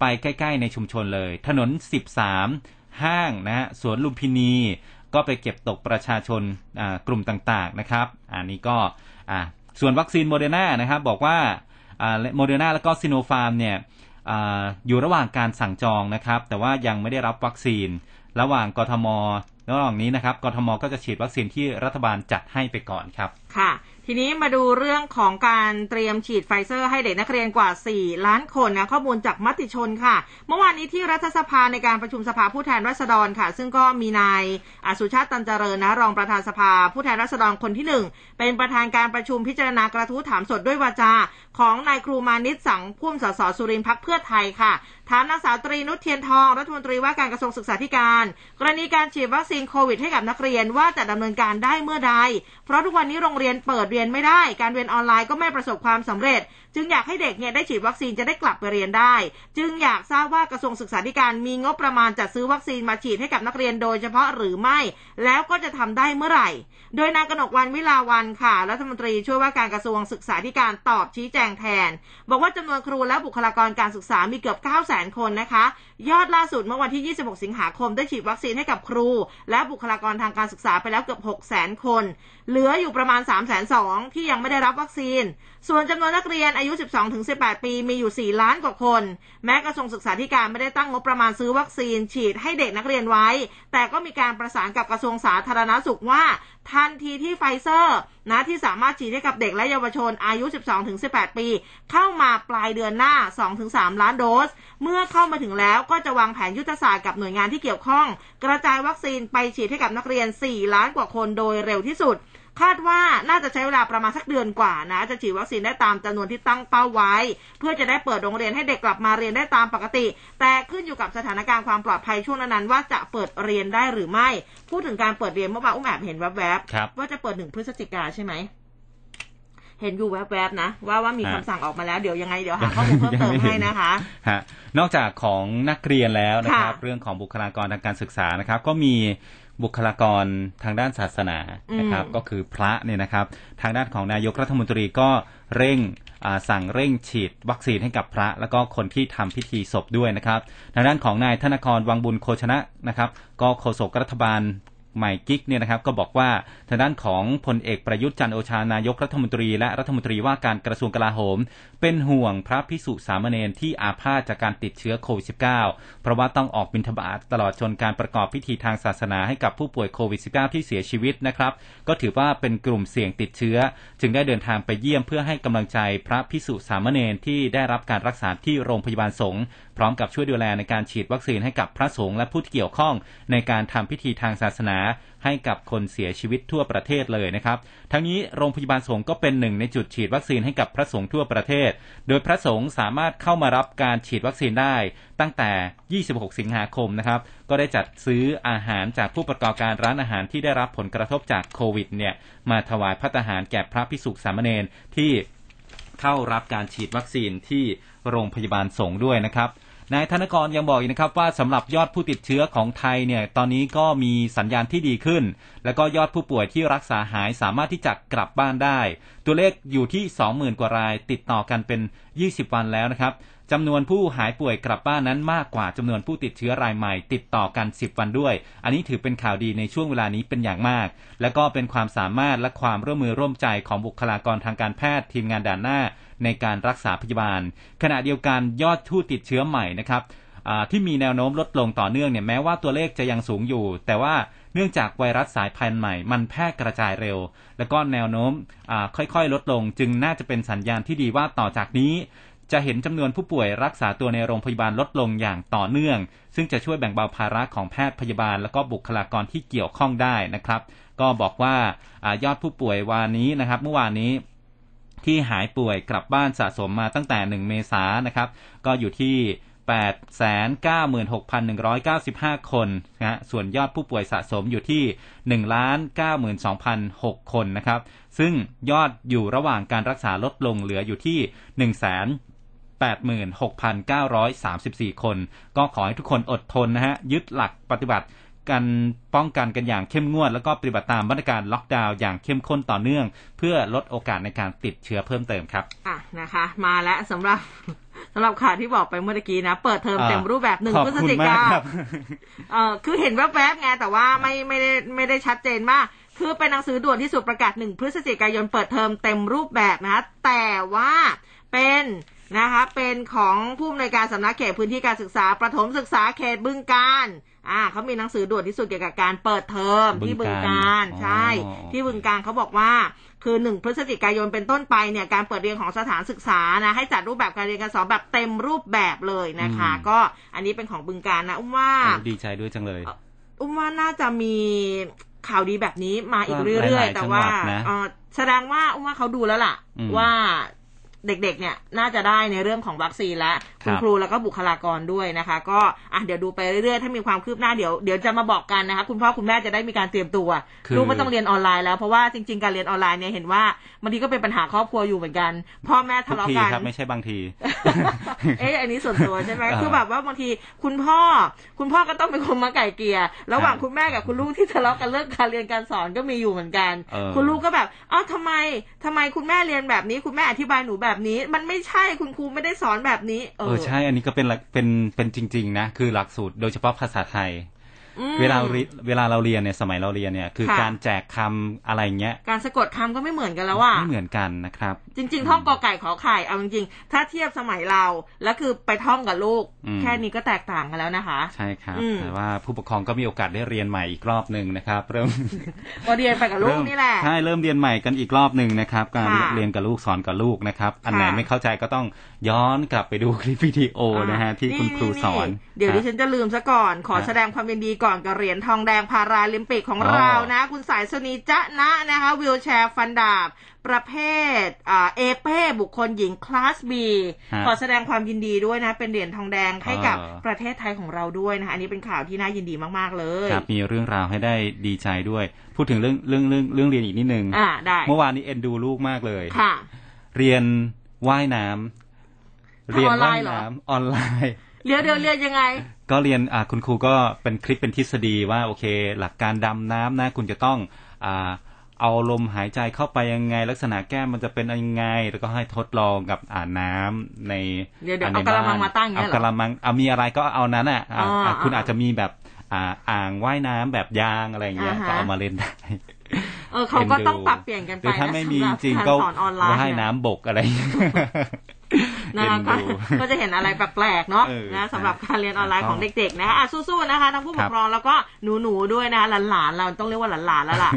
ไปใกล้ๆในชุมชนเลย ถนน 13 ห้างนะฮะสวนลุมพินี ก็ไปเก็บตกประชาชนกลุ่มต่างๆนะครับ อันนี้ก็ส่วนวัคซีนโมเดอร์นานะครับบอกว่าโมเดอร์นาแล้วก็ซิโนฟาร์มเนี่ยออยู่ระหว่างการสั่งจองนะครับ แต่ว่ายังไม่ได้รับวัคซีนระหว่างกทมระหว่างนี้นะครับกทมก็จะฉีดวัคซีนที่รัฐบาลจัดให้ไปก่อนครับ ค่ะ ทีนี้มาดูเรื่องของการเตรียมฉีดไฟเซอร์ให้เด็กนักเรียนกว่า 4 ล้านคนนะข้อมูลจากมติชนค่ะ เมื่อวานนี้ที่รัฐสภาในการประชุมสภาผู้แทนราษฎรค่ะ ซึ่งก็มีนายสุชาติตันเจริญนะรองประธานสภาผู้แทนราษฎรคนที่ 1 เป็นประธานการประชุมพิจารณากระทู้ถามสดด้วยวาจา ของนายครูมานิตสังพุ่มสสสุรินทร์พรรคเพื่อไทยค่ะ ถามนางสาวตรีนุชเทียนทอง รัฐมนตรีว่าการกระทรวงศึกษาธิการ กรณีการฉีดวัคซีนโควิดให้กับนักเรียนว่าจะดำเนินการได้เมื่อใด เพราะทุกวันนี้โรงเรียนเปิดเรียนไม่ได้ การเรียนออนไลน์ก็ไม่ประสบความสำเร็จ จึงอยากให้เด็กเนี่ยได้ฉีดวัคซีนจะได้กลับไปเรียนได้ จึงอยากทราบว่ากระทรวงศึกษาธิการมีงบประมาณจัดซื้อวัคซีนมาฉีดให้กับนักเรียนโดยเฉพาะหรือไม่ แล้วก็จะทำได้เมื่อไหร่ โดยนางกนกวันวิลาวันค่ะ รัฐมนตรีช่วยว่าการกระทรวงศึกษาธิการตอบชี้แจงแทน บอกว่าจำนวนครูและบุคลากรการศึกษามีเกือบ 9 0 0 0 0 0 คนนะคะ ยอดล่าสุดเมื่อวันที่ 26 สิงหาคมได้ฉีดวัคซีนให้กับครู และบุคลากรทางการศึกษาไปแล้วเกือบ 6 0 0 0 0 0 คน เหลืออยู่ประมาณ 3 2 0 0 0ที่ยังไม่ได้รับวัคซีน ส่วนจำนวนนักเรียนอายุ 12-18 ปีมีอยู่ 4 ล้านกว่าคน แม้กระทรวงศึกษาธิการไม่ได้ตั้งงบประมาณซื้อวัคซีนฉีดให้เด็กนักเรียนไว้ แต่ก็มีการประสานกับกระทรวงสาธารณสุขว่า ทันทีที่ไฟเซอร์นะที่สามารถฉีดให้กับเด็กและเยาวชนอายุ 12-18 ปี เข้ามาปลายเดือนหน้า 2-3 ล้านโดส เมื่อเข้ามาถึงแล้วก็จะวางแผนยุทธศาสตร์กับหน่วยงานที่เกี่ยวข้อง กระจายวัคซีนไปฉีดให้กับนักเรียน 4 ล้านกว่าคนโดยเร็วที่สุด คาดว่าน่าจะใช้เวลาประมาณสักเดือนกว่านะ จะฉีดวัคซีนได้ตามจำนวนที่ตั้งเป้าไว้ เพื่อจะได้เปิดโรงเรียนให้เด็กกลับมาเรียนได้ตามปกติ แต่ขึ้นอยู่กับสถานการณ์ความปลอดภัยช่วงนั้นว่าจะเปิดเรียนได้หรือไม่ พูดถึงการเปิดเรียนเมื่อวานอุ้มแอบเห็นแวบๆว่าจะเปิดหนึ่งพฤศจิกาใช่ไหมเห็นอยู่แวบๆนะ ว่าว่ามีคำสั่งออกมาแล้วเดี๋ยวยังไงเดี๋ยวหาข้อมูลเพิ่มเติมให้นะคะฮะนอกจากของนักเรียนแล้วนะครับ เรื่องของบุคลากรทางการศึกษานะครับ ก็มี บุคลากรทางด้านศาสนานะครับอืมก็คือพระเนี่ยนะครับ ทางด้านของนายกรัฐมนตรีก็เร่งอ่าสั่งเร่งฉีดวัคซีนให้กับพระ แล้วก็คนที่ทำพิธีศพด้วยนะครับ ทางด้านของนายธนกรวังบุญโคชนะนะครับ ก็โฆษกรัฐบาล ใหม่กิ๊กเนี่ยนะครับก็บอกว่าทางด้านของพลเอกประยุทธ์จันโอชานายกรัฐมนตรี และรัฐมนตรีว่าการกระทรวงกลาโหม เป็นห่วงพระพิสุสามเณรที่อาพาธจากการติดเชื้อโควิด -19 เพราะว่าต้องออกบิณฑบาตตลอดจนการประกอบพิธีทางศาสนาให้กับผู้ป่วยโควิด -19 ที่เสียชีวิตนะครับ ก็ถือว่าเป็นกลุ่มเสี่ยงติดเชื้อ จึงได้เดินทางไปเยี่ยมเพื่อให้กำลังใจพระพิสุสามเณรที่ได้รับการรักษาที่โรงพยาบาลสงฆ์ พร้อมกับช่วยดูแลในการฉีดวัคซีนให้กับพระสงฆ์และผู้ที่เกี่ยวข้อง ในการทำพิธีทางศาสนา ให้กับคนเสียชีวิตทั่วประเทศเลยนะครับ ทั้งนี้โรงพยาบาลสงฆ์ก็เป็นหนึ่งในจุดฉีดวัคซีนให้กับพระสงฆ์ทั่วประเทศ โดยพระสงฆ์สามารถเข้ามารับการฉีดวัคซีนได้ ตั้งแต่ 26 สิงหาคมนะครับ ก็ได้จัดซื้ออาหารจากผู้ประกอบการร้านอาหารที่ได้รับผลกระทบจากโควิดเนี่ย มาถวายพัตตาหารแก่พระพิสุขสามเณรที่เข้ารับการฉีดวัคซีนที่โรงพยาบาลสงฆ์ด้วยนะครับ นายธนกรยังบอกอีกนะครับว่าสำหรับยอดผู้ติดเชื้อของไทยเนี่ยตอนนี้ก็มีสัญญาณที่ดีขึ้น แล้วก็ยอดผู้ป่วยที่รักษาหายสามารถที่จะกลับบ้านได้ ตัวเลขอยู่ที่ 20,000 กว่ารายติดต่อกันเป็น 20 วันแล้วนะครับ จำนวนผู้หายป่วยกลับบ้านนั้นมากกว่าจำนวนผู้ติดเชื้อรายใหม่ติดต่อกัน 10 วันด้วย อันนี้ถือเป็นข่าวดีในช่วงเวลานี้เป็นอย่างมาก และก็เป็นความสามารถและความร่วมมือร่วมใจของบุคลากรทางการแพทย์ทีมงานด่านหน้าในการรักษาพยาบาล ขณะเดียวกันยอดผู้ติดเชื้อใหม่นะครับที่มีแนวโน้มลดลงต่อเนื่องเนี่ยแม้ว่าตัวเลขจะยังสูงอยู่ แต่ว่าเนื่องจากไวรัสสายพันธุ์ใหม่ มันแพร่กระจายเร็ว แล้วก็แนวโน้มค่อยๆ ลดลง จึงน่าจะเป็นสัญญาณที่ดีว่าต่อจากนี้ จะเห็นจำนวนผู้ป่วยรักษาตัวในโรงพยาบาลลดลงอย่างต่อเนื่อง ซึ่งจะช่วยแบ่งเบาภาระของแพทย์พยาบาล แล้วก็บุคลากรที่เกี่ยวข้องได้นะครับ ก็บอกว่าอยอดผู้ป่วยวานนี้นะครับ เมื่อวานนี้ที่หายป่วยกลับบ้านสะสมมาตั้งแต่ 1 เมษายนนะครับ ก็อยู่ที่896,195 คนนะฮะ ส่วนยอดผู้ป่วยสะสมอยู่ที่ 1,92,006 คนนะครับ ซึ่งยอดอยู่ระหว่างการรักษาลดลงเหลืออยู่ที่1 86,934 คน ก็ขอให้ทุกคนอดทนนะฮะ ยึดหลักปฏิบัติกันป้องกันกันอย่างเข้มงวด แล้วก็ปฏิบัติตามมาตรการล็อกดาวน์อย่างเข้มข้นต่อเนื่อง เพื่อลดโอกาสในการติดเชื้อเพิ่มเติมครับ อะนะคะ มาแล้วสำหรับสำหรับข่าวที่บอกไปเมื่อกี้นะ เปิดเทอมอ่าเต็มรูปแบบหนึ่งขอบพฤศคุณจิมากกาครับเออคือเห็นแวบๆไงแต่ว่าไม่ไม่ได้ไม่ได้ชัดเจนมาก คือเป็นหนังสือด่วนที่สุดประกาศหนึ่งพฤศจิกายนเปิดเทอมเต็มรูปแบบนะคะแต่ว่าเป็น นะคะเป็นของผู้อำนวยการสำนักเขตพื้นที่การศึกษาประถมศึกษาเขตบึงการอ่าเขามีหนังสือด่วนที่สุดเกี่ยวกับการเปิดเทอมที่บึบึงงกาการรใช่อ๋อที่บึงการเขาบอกว่าคือหนึ่งพฤศจิกายนเป็นต้นไปเนี่ยการเปิดเรียนของสถานศึกษานะให้จัดรูปแบบการเรียนการสอนแบบเต็มรูปแบบเลยนะคะ ก็อันนี้เป็นของบึงการนะอุ้มว่าโอ้ดีใจด้วยจังเลย อุ้มว่าน่าจะมีข่าวดีแบบนี้มาอีกว่าเรื่อยหลายๆๆแต่ว่าจังหวัดนะเอ่อแสดงว่าอุ้มว่าเขาดูแล้วล่ะอืมว่า เด็กๆเนี่ยน่าจะได้ในเรื่องของวัคซีนและคุณครับครูแล้วก็บุคลากรด้วยนะคะ ก็อะเดี๋ยวดูไปเรื่อยๆ ถ้ามีความคืบหน้าเดี๋ยวเดี๋ยวจะมาบอกกันนะคะคุณพ่อคุณแม่จะได้มีการเตรียมตัวคือลูกไม่ต้องเรียนออนไลน์แล้วเพราะว่าจริงๆการเรียนออนไลน์เนี่ยเห็นว่าบางทีก็เป็นปัญหาครอบครัวอยู่เหมือนกันพ่อแม่ทุทะกเลาะทีกันครับไม่ใช่บางที เอ๊ะอันนี้ส่วนตัวใช่ไหมเออคือแบบว่าบางทีคุณพ่อ คุณพ่อก็ต้องเป็นคนมาไก่เกลี่ยระหว่างครับคุณแม่กับคุณลูกที่ทะเลาะกันเรื่องการเรียนการสอนก็มีอยู่เหมือนกันเออคุณลูกก็แบบอ้าวทำไมทำไมคุณแม่เรียนแบบนี้คุณแม่อธิบายหนูแบบนี้ มันไม่ใช่คุณครูไม่ได้สอนแบบนี้ เอเอออใช่ อันนี้ก็เป็นหลักเป็นเป็นจริง ๆ นะ คือหลักสูตรโดยเฉพาะภาษาไทยอืมเวลาเรีเวลาเราเรียนเนี่ยสมัยเราเรียนเนี่ย คือค่ะการแจกคำอะไรเงี้ยการสะกดคำก็ไม่เหมือนกันแล้วอะไม่เหมือนกันนะครับ จริง ๆ ท่องกอไก่ขอไข่เอาจริงๆ ถ้าเทียบสมัยเราแล้วคือไปท่องกับลูกอืมแค่นี้ก็แตกต่างกันแล้วนะคะ ใช่ครับอืมแต่ว่าผู้ปกครองก็มีโอกาสได้เรียนใหม่อีกรอบหนึ่งนะครับ เริ่มก็เรียนไปกับลูกนี่แหละใช่เริ่มเรียนใหม่กันอีกรอบหนึ่งนะครับ การค่ะเรียนกับลูกสอนกับลูกนะครับ อันไหนค่ะไม่เข้าใจก็ต้องย้อนกลับไปดูคลิปวิดีโอนะฮะที่คุณครูสอน เดี๋ยวครับดิฉันจะลืมซะก่อนขอครับแสดงความยินดีก่อนกับเหรียญทองแดงพาราลิมปิกของอ๋อเรานะ คุณสายสนีจ๊ะนะนะคะวิวแชร์ฟันดาบ ประเภทอ่าเอเป้บุคคลหญิงคลาส B ฮะขอแสดงความยินดีด้วยนะ เป็นเหรียญทองแดงให้กับอ๋อประเทศไทยของเราด้วยนะคะอันนี้เป็นข่าวที่น่ายินดีมากๆเลยครับมีเรื่องราวให้ได้ดีใจด้วย พูดถึงเรื่องเรื่องเรื่องเรื่องเรียนอีกนิดนึงอ่าได้เมื่อวานนี้เอ็นดูลูกมากเลยค่ะ เรียนว่ายน้ำทำเรียนออนไลว่ายน์เหรอน้ำออนไลน์เรียวเรียวเรียนยังไง ก็เรียนอ่าคุณครูก็เป็นคลิปเป็นทฤษฎีว่าโอเค หลักการดำน้ำนะ คุณจะต้องอ่า เอาลมหายใจเข้าไปยังไง ลักษณะแก้มมันจะเป็นยังไง แล้วก็ให้ทดลองกับอ่าน้ำในเดี๋ยวเดี๋ยวในเอากระมังบ้นมาตั้งอย่างเงี้ยเหรอเอากระมังเอามีอะไรก็เอานั้นอะอ่าอ๋ออ่าคุณอ่าอาจจะมีแบบอ่าอ่างว่ายน้ำแบบยางอะไรอย่างเงี้ยอ่าฮะก็เอามาเล่นได้เออเขาก็นดูต้องปรับเปลี่ยนกันไปหรือถ้านะไม่มีสำหรับจริงการก็สอนออนไลน์ว่ายเนี่ยน้ำบกอะไรอย่างเงี้ย นะคะเอ็นดูก็จะเห็นอะไรแปลกๆเนาะเออนะสำหรับการเรียนออนไลน์ถูขกต้อองงเด็กๆนะคะอะสู้ๆนะคะทั้งผู้ปครักบครองแล้วก็หนูๆด้วยนะคะหลานๆเราต้องเรียกว่าหลานๆแล้วล่ะ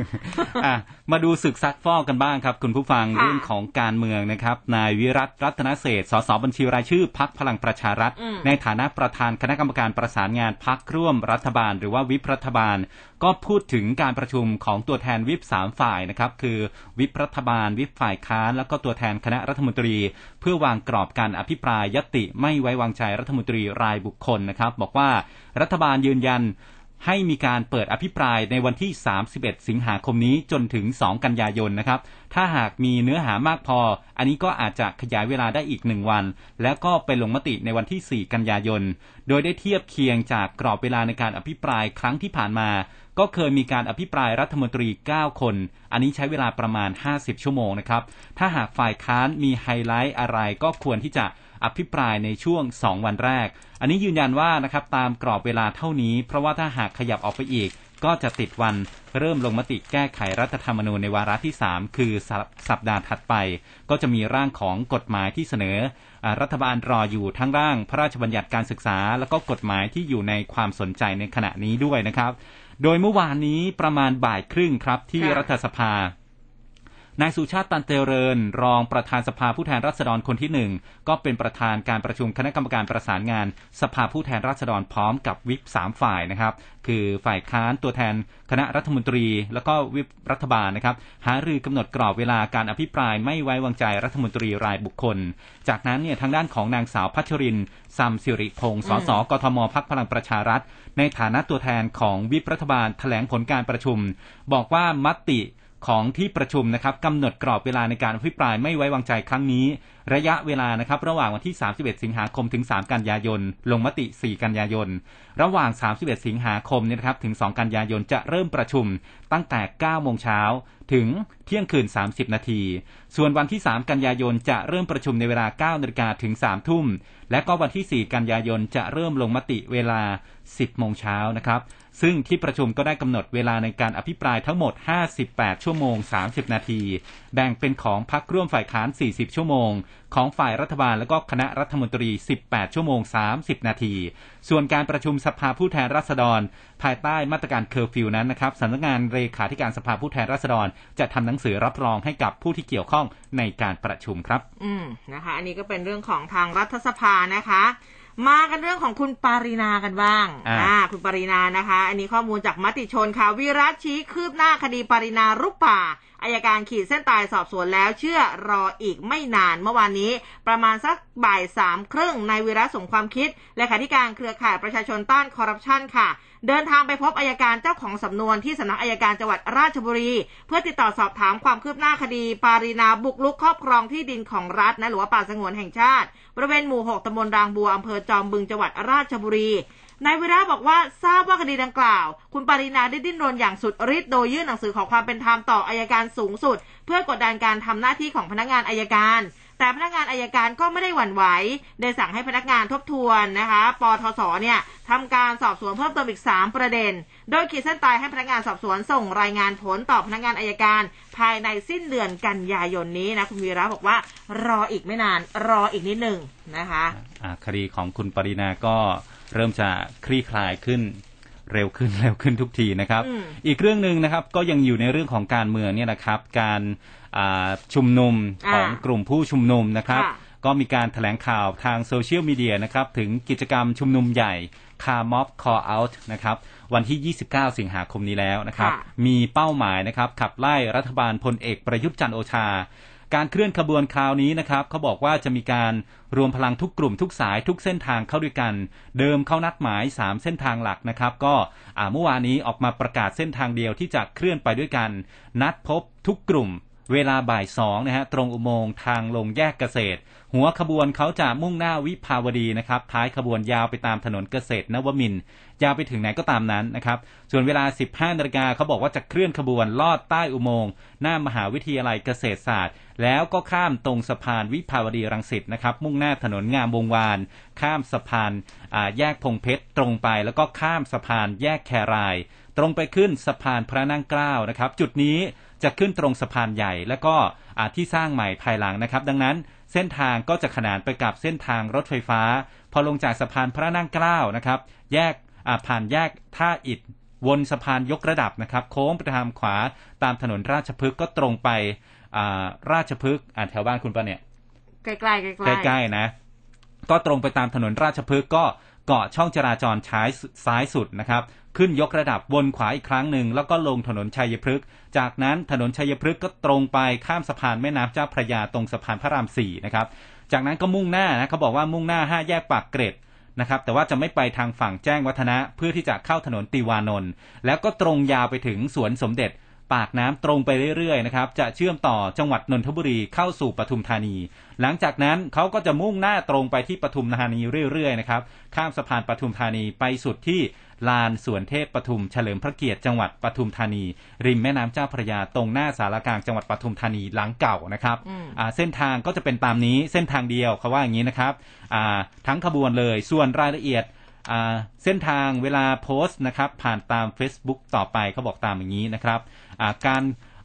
อะมาดูศึกซักฟอกกันบ้างครับ คุณผู้ฟังค่ะเรื่องของการเมืองนะครับนายวิรัตรัตนเศรษฐ์สสบัญชีรายชื่อพักพลังประชารัฐอืมในฐานะประธานคณะกรรมการประสานงานพักร่วมรัฐบาล หรือว่าวิปรัฐบาล ก็พูดถึงการประชุมของตัวแทนวิปสามฝ่ายนะครับคือวิปรัฐบาลวิปฝ่ายค้านแล้วก็ตัวแทนคณะรัฐมนตรี เพื่อวางกรอบการอภิปรายยติไม่ไว้วางใจรัฐมนตรีรายบุคคลนะครับ บอกว่ารัฐบาลยืนยันให้มีการเปิดอภิปรายในวันที่ 31 สิงหาคมนี้จนถึง 2 กันยายนนะครับ ถ้าหากมีเนื้อหามากพอ อันนี้ก็อาจจะขยายเวลาได้อีกหนึ่งวัน แล้วก็ไปลงมติในวันที่ 4 กันยายน โดยได้เทียบเคียงจากกรอบเวลาในการอภิปรายครั้งที่ผ่านมา ก็เคยมีการอภิปรายรัฐมนตรี 9 คน อันนี้ใช้เวลาประมาณ 50 ชั่วโมงนะครับ ถ้าหากฝ่ายค้านมีไฮไลท์อะไรก็ควรที่จะอภิปรายในช่วง 2 วันแรก อันนี้ยืนยันว่านะครับตามกรอบเวลาเท่านี้ เพราะว่าถ้าหากขยับออกไปอีก ก็จะติดวันเริ่มลงมติแก้ไขรัฐธรรมนูญในวาระที่ 3 คือสัปสัปดาห์ถัดไป ก็จะมีร่างของกฎหมายที่เสนออรัฐบาลรออยู่ทั้งร่างพระราชบัญญัติการศึกษา แล้วก็กฎหมายที่อยู่ในความสนใจในขณะนี้ด้วยนะครับ โดยเมื่อวานนี้ประมาณบ่ายครึ่งครับที่ค่ะรัฐสภา นายสุชาติตันเจริญ รองประธานสภาผู้แทนราษฎรคนที่หนึ่งก็เป็นประธานการประชุมคณะกรรมการประสานงาน สภาผู้แทนราษฎรพร้อมกับวิปสามฝ่ายนะครับ คือฝ่ายค้านตัวแทนคณะรัฐมนตรี แล้วก็วิปรัฐบาลนะครับ หารือกำหนดกรอบเวลาการอภิปรายไม่ไว้วางใจรัฐมนตรีรายบุคคล จากนั้นเนี่ยทางด้านของนางสาวพัชรินทร์ซัมสิริพงศ์สสกทมพักพลังประชารัฐ ในฐานะตัวแทนของวิปรัฐบาลแถลงผลการประชุม บอกว่ามติ ของที่ประชุมนะครับกำหนดกรอบเวลาในการอภิปรายไม่ไว้วางใจครั้งนี้ ระยะเวลานะครับระหว่างวันที่ 31 สิงหาคมถึง 3 กันยายน ลงมติ 4 กันยายน ระหว่าง 31 สิงหาคมเนี่ยนะครับถึง 2 กันยายนจะเริ่มประชุมตั้งแต่ 9 โมงเช้าถึงเที่ยงคืน 30 นาที ส่วนวันที่ 3 กันยายนจะเริ่มประชุมในเวลา 9 นาฬิกาถึง 3 ทุ่ม และก็วันที่ 4 กันยายนจะเริ่มลงมติเวลา 10 โมงเช้านะครับ ซึ่งที่ประชุมก็ได้กำหนดเวลาในการอภิปรายทั้งหมด 58 ชั่วโมง 30 นาที แบ่งเป็นของพักร่วมฝ่ายค้าน 40 ชั่วโมง ของฝ่ายรัฐบาลและก็คณะรัฐมนตรี 18 ชั่วโมง 30 นาที ส่วนการประชุมสภาผู้แทนราษฎร ภายใต้มาตรการเคอร์ฟิวนั้นนะครับสำนักงานเลขาธิการสภาผู้แทนราษฎร จะทำหนังสือรับรองให้กับผู้ที่เกี่ยวข้องในการประชุมครับ อืมนะคะ อันนี้ก็เป็นเรื่องของทางรัฐสภานะคะ มากันเรื่องของคุณปารีณากันบ้างอ่าคุณปารีณานะคะ อันนี้ข้อมูลจากมติชนค่ะ วิรัตชี้คืบหน้าคดีปารีณารุกป่า อัยการขีดเส้นตายสอบสวนแล้วเชื่อรออีกไม่นานเมื่อวานนี้ ประมาณสักบ่ายสามครึ่งในายวิรัตสมความคิดเลขาธิการเครือข่ายประชาชนต้านคอร์รัปชันค่ะ เดินทางไปพบอายการเจ้าของสำนวนที่สำนักอายการจังหวัดราชบุรี เพื่อติดต่อสอบถามความคืบหน้าคดี ปารีนาบุกลุกครอบครองที่ดินของรัฐนะหรือว่าป่าสงวนแห่งชาติบริเวณหมู่ 6ตำบลรางบัวอำเภอจอมบึงจังหวัดราชบุรี นายวิระบอกว่าทราบว่าคดีดังกล่าว คุณปรีนาได้ดิ้นรนอย่างสุดฤทธิ์โดยยื่นหนังสือขอความเป็นธรรมต่ออายการสูงสุด เพื่อกดดันการทำหน้าที่ของพนักงานอายการ แต่พนักงานอายการก็ไม่ได้หวั่นไหวได้สั่งให้พนักงานทบทวนนะคะปทศเนี่ยทำการสอบสวนเพิ่มเติมอีก 3 ประเด็น โดยขีดเส้นตายให้พนักงานสอบสวนส่งรายงานผลต่อพนักงานอายการ ภายในสิ้นเดือนกันยายนนี้นะคุณวีระบอกว่ารออีกไม่นานรออีกนิดหนึ่งนะคะคดีของคุณปรินาก็ เริ่มจะคลี่คลายขึ้นเร็วขึ้นเร็วขึ้นทุกทีนะครับอืมอีกเรื่องหนึ่งนะครับก็ยังอยู่ในเรื่องของการเมืองเนี่ยนะครับ การอ่าชุมนุมของอ่ากลุ่มผู้ชุมนุมนะครับค่ะก็มีการถแถลงข่าวทางโซเชียลมีเดียนะครับถึงกิจกรรมชุมนุมใหญ่คาร์ม็อบคอ out นะครับวันที่ 29 สิงหาคมนี้แล้วนะครับค่ะมีเป้าหมายนะครับขับไล่รัฐบาลพลเอกประยุทธ์จันทร์โอชา การเคลื่อนขบวนคราวนี้นะครับเขาบอกว่าจะมีการรวมพลังทุกกลุ่มทุกสายทุกเส้นทางเข้าด้วยกัน เดิมเขานัดหมาย 3 เส้นทางหลักนะครับ ก็เมื่อวานนี้ออกมาประกาศเส้นทางเดียวที่จะเคลื่อนไปด้วยกัน นัดพบทุกกลุ่มเวลาบ่ายสองนะฮะตรงอุโมงค์ทางลงแยกเกษตร หัวขบวนเขาจะมุ่งหน้าวิภาวดีนะครับ ท้ายขบวนยาวไปตามถนนเกษตรนวมิน ยาวไปถึงไหนก็ตามนั้นนะครับ ส่วนเวลา 15นาฬิกาเขาบอกว่าจะเคลื่อนขบวนลอดใต้อุโมงค์หน้ามหาวิทยาลัยเกษตรศาสตร์ แล้วก็ข้ามตรงสะพานวิภาวดีรังสิตนะครับ มุ่งหน้าถนนงามวงวาน ข้ามสะพานาแยกพงเพชรตรงไป แล้วก็ข้ามสะพานแยกแคราย ตรงไปขึ้นสะพานพระนั่งเกล้านะครับ จุดนี้จะขึ้นตรงสะพานใหญ่ แล้วก็ที่สร้างใหม่ภายหลังนะครับ ดังนั้นเส้นทางก็จะขนานไปกับเส้นทางรถไฟฟ้า พอลงจากสะพานพระนั่งเกล้านะครับ แยก ผ่านแยกท่าอิฐวนสะพานยกระดับนะครับ โค้งไปทางขวาตามถนนราชพฤกษ์ก็ตรงไปอ่าราชพฤกษ์อ่าแถวบ้านคุณปะเนี่ยใกล้ๆใกล้ๆใกล้ๆนะ ก็ตรงไปตามถนนราชพฤกษ์ก็เกาะช่องจราจรช้ายซ้ายสุดนะครับ ขึ้นยกระดับวนขวาอีกครั้งหนึ่ง แล้วก็ลงถนนชัยพฤกษ์จากนั้นถนนชัยพฤกษ์ก็ตรงไปข้ามสะพานแม่น้ำเจ้าพระยาตรงสะพานพระรามสี่นะครับจากนั้นก็มุ่งหน้านะเขาบอกว่ามุ่งหน้าห้าแยกปากเกร็ด นะครับแต่ว่าจะไม่ไปทางฝั่งแจ้งวัฒนะ เพื่อที่จะเข้าถนนติวานนท์แล้วก็ตรงยาวไปถึงสวนสมเด็จปากน้ำตรงไปเรื่อยๆนะครับจะเชื่อมต่อจังหวัดนนทบุรีเข้าสู่ปทุมธานี หลังจากนั้นเขาก็จะมุ่งหน้าตรงไปที่ปทุมธานีเรื่อยๆนะครับข้ามสะพานปทุมธานีไปสุดที่ ลานสวนเทพปทุมเฉลิมพระเกียรติจังหวัดปทุมธานี ริมแม่น้ำเจ้าพระยาตรงหน้าสารกลางจังหวัดปทุมธานีหลังเก่านะครับเส้นทางก็จะเป็นตามนี้เส้นทางเดียวเขาว่าอย่างนี้นะครับทั้งขบวนเลยส่วนรายละเอียดเส้นทางเวลาโพสต์นะครับ ผ่านตาม Facebook ต่อไปเขาบอกตามอย่างนี้นะครับการ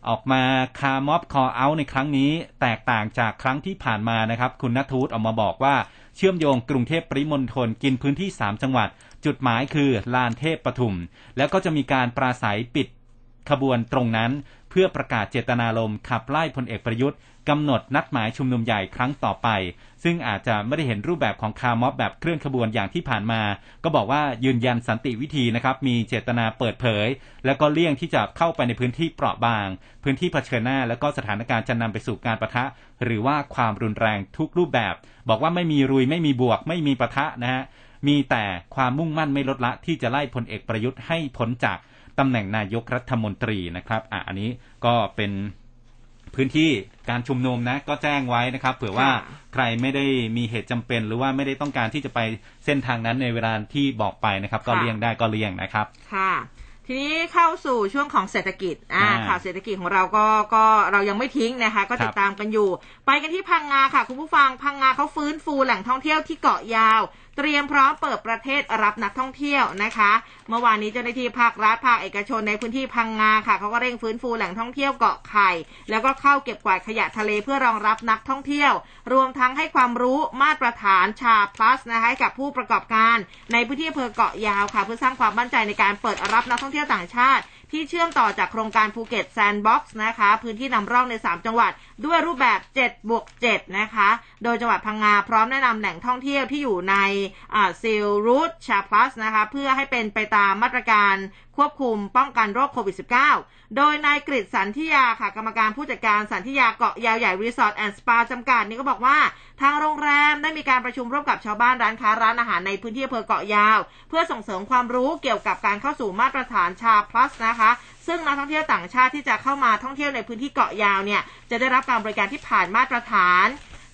ออกมาคาร์ม็อบคอเอาในครั้งนี้แตกต่างจากครั้งที่ผ่านมานะครับ คุณณัฐวุฒิออกมาบอกว่า เชื่อมโยงกรุงเทพปริมณฑลกินพื้นที่ 3 จังหวัด จุดหมายคือลานเทพปทุม แล้วก็จะมีการปราศรัยปิดขบวนตรงนั้น เพื่อประกาศเจตนารมณ์ขับไล่พลเอกประยุทธ์กำหนดนัดหมายชุมนุมใหญ่ครั้งต่อไป ซึ่งอาจจะไม่ได้เห็นรูปแบบของคาร์ม็อบแบบเคลื่อนขบวนอย่างที่ผ่านมา ก็บอกว่ายืนยันสันติวิธีนะครับมีเจตนาเปิดเผย แล้วก็เลี่ยงที่จะเข้าไปในพื้นที่เปราะบาง พื้นที่เผชิญหน้า แล้วก็สถานการณ์จะนำไปสู่การประทะ หรือว่าความรุนแรงทุกรูปแบบ บอกว่าไม่มีรุยไม่มีบวก ไม่มีประทะนะฮะมีแต่ความมุ่งมั่นไม่ลดละที่จะไล่พลเอกประยุทธ์ให้พ้นจาก ตำแหน่งนายกรัฐมนตรีนะครับอะอันนี้ก็เป็นพื้นที่การชุมนุมนะก็แจ้งไว้นะครับ เผื่อว่าค่ะใครไม่ได้มีเหตุจำเป็น หรือว่าไม่ได้ต้องการที่จะไปเส้นทางนั้นในเวลาที่บอกไปนะครับ ก็ค่ะเลี่ยงได้ก็เลี่ยงนะครับ ค่ะ ทีนี้เข้าสู่ช่วงของเศรษฐกิจอ่าอ่าข่าวเศรษฐกิจของเราก็ก็เรายังไม่ทิ้งนะคะ ก็ติดครับตามกันอยู่ ไปกันที่พังงาค่ะ คุณผู้ฟังพังงาเขาฟื้นฟูแหล่งท่องเที่ยวที่เกาะยาว เตรียมพร้อมเปิดประเทศรับนักท่องเที่ยวนะคะ เมื่อวานนี้เจ้าหน้าที่ภาครัฐภาคเอกชนในพื้นที่พังงาค่ะเขาก็เร่งฟื้นฟูแหล่งท่องเที่ยวเกาะไข่ แล้วก็เข้าเก็บกวาดขยะทะเลเพื่อรองรับนักท่องเที่ยว รวมทั้งให้ความรู้มาตรฐานชา plus นะคะให้กับผู้ประกอบการ ในพื้นที่อำเภอเกาะยาวค่ะ เพื่อสร้างความมั่นใจในการเปิดรับนักท่องเที่ยวต่างชาติ ที่เชื่อมต่อจากโครงการภูเก็ตแซนด์บ็อกซ์นะคะ พื้นที่นำร่องใน 3 จังหวัด ด้วยรูปแบบ 7 บวก 7 นะคะ โดยจังหวัดพังงาพร้อมแนะนำแหล่งท่องเที่ยวที่อยู่ใน Sealed Route SHA Plus นะคะ เพื่อให้เป็นไปตามมาตรการ ควบคุมป้องกันโรคโควิด -19 โดยนายกฤษสันทิยาค่ะกรรมการผู้จัดการสันทิยาเกาะยาวใหญ่รีสอร์ทแอนด์สปาจำกัดนี่ก็บอกว่า ทางโรงแรมได้มีการประชุมร่วมกับชาวบ้านร้านค้าร้านอาหารในพื้นที่อำเภอเกาะยาว เพื่อส่งเสริมความรู้เกี่ยวกับการเข้าสู่มาตรฐานชา plus นะคะซึ่งนักท่องเที่ยวต่างชาติที่จะเข้ามาท่องเที่ยวในพื้นที่เกาะยาวเนี่ยจะได้รับการบริการที่ผ่านมาตรฐาน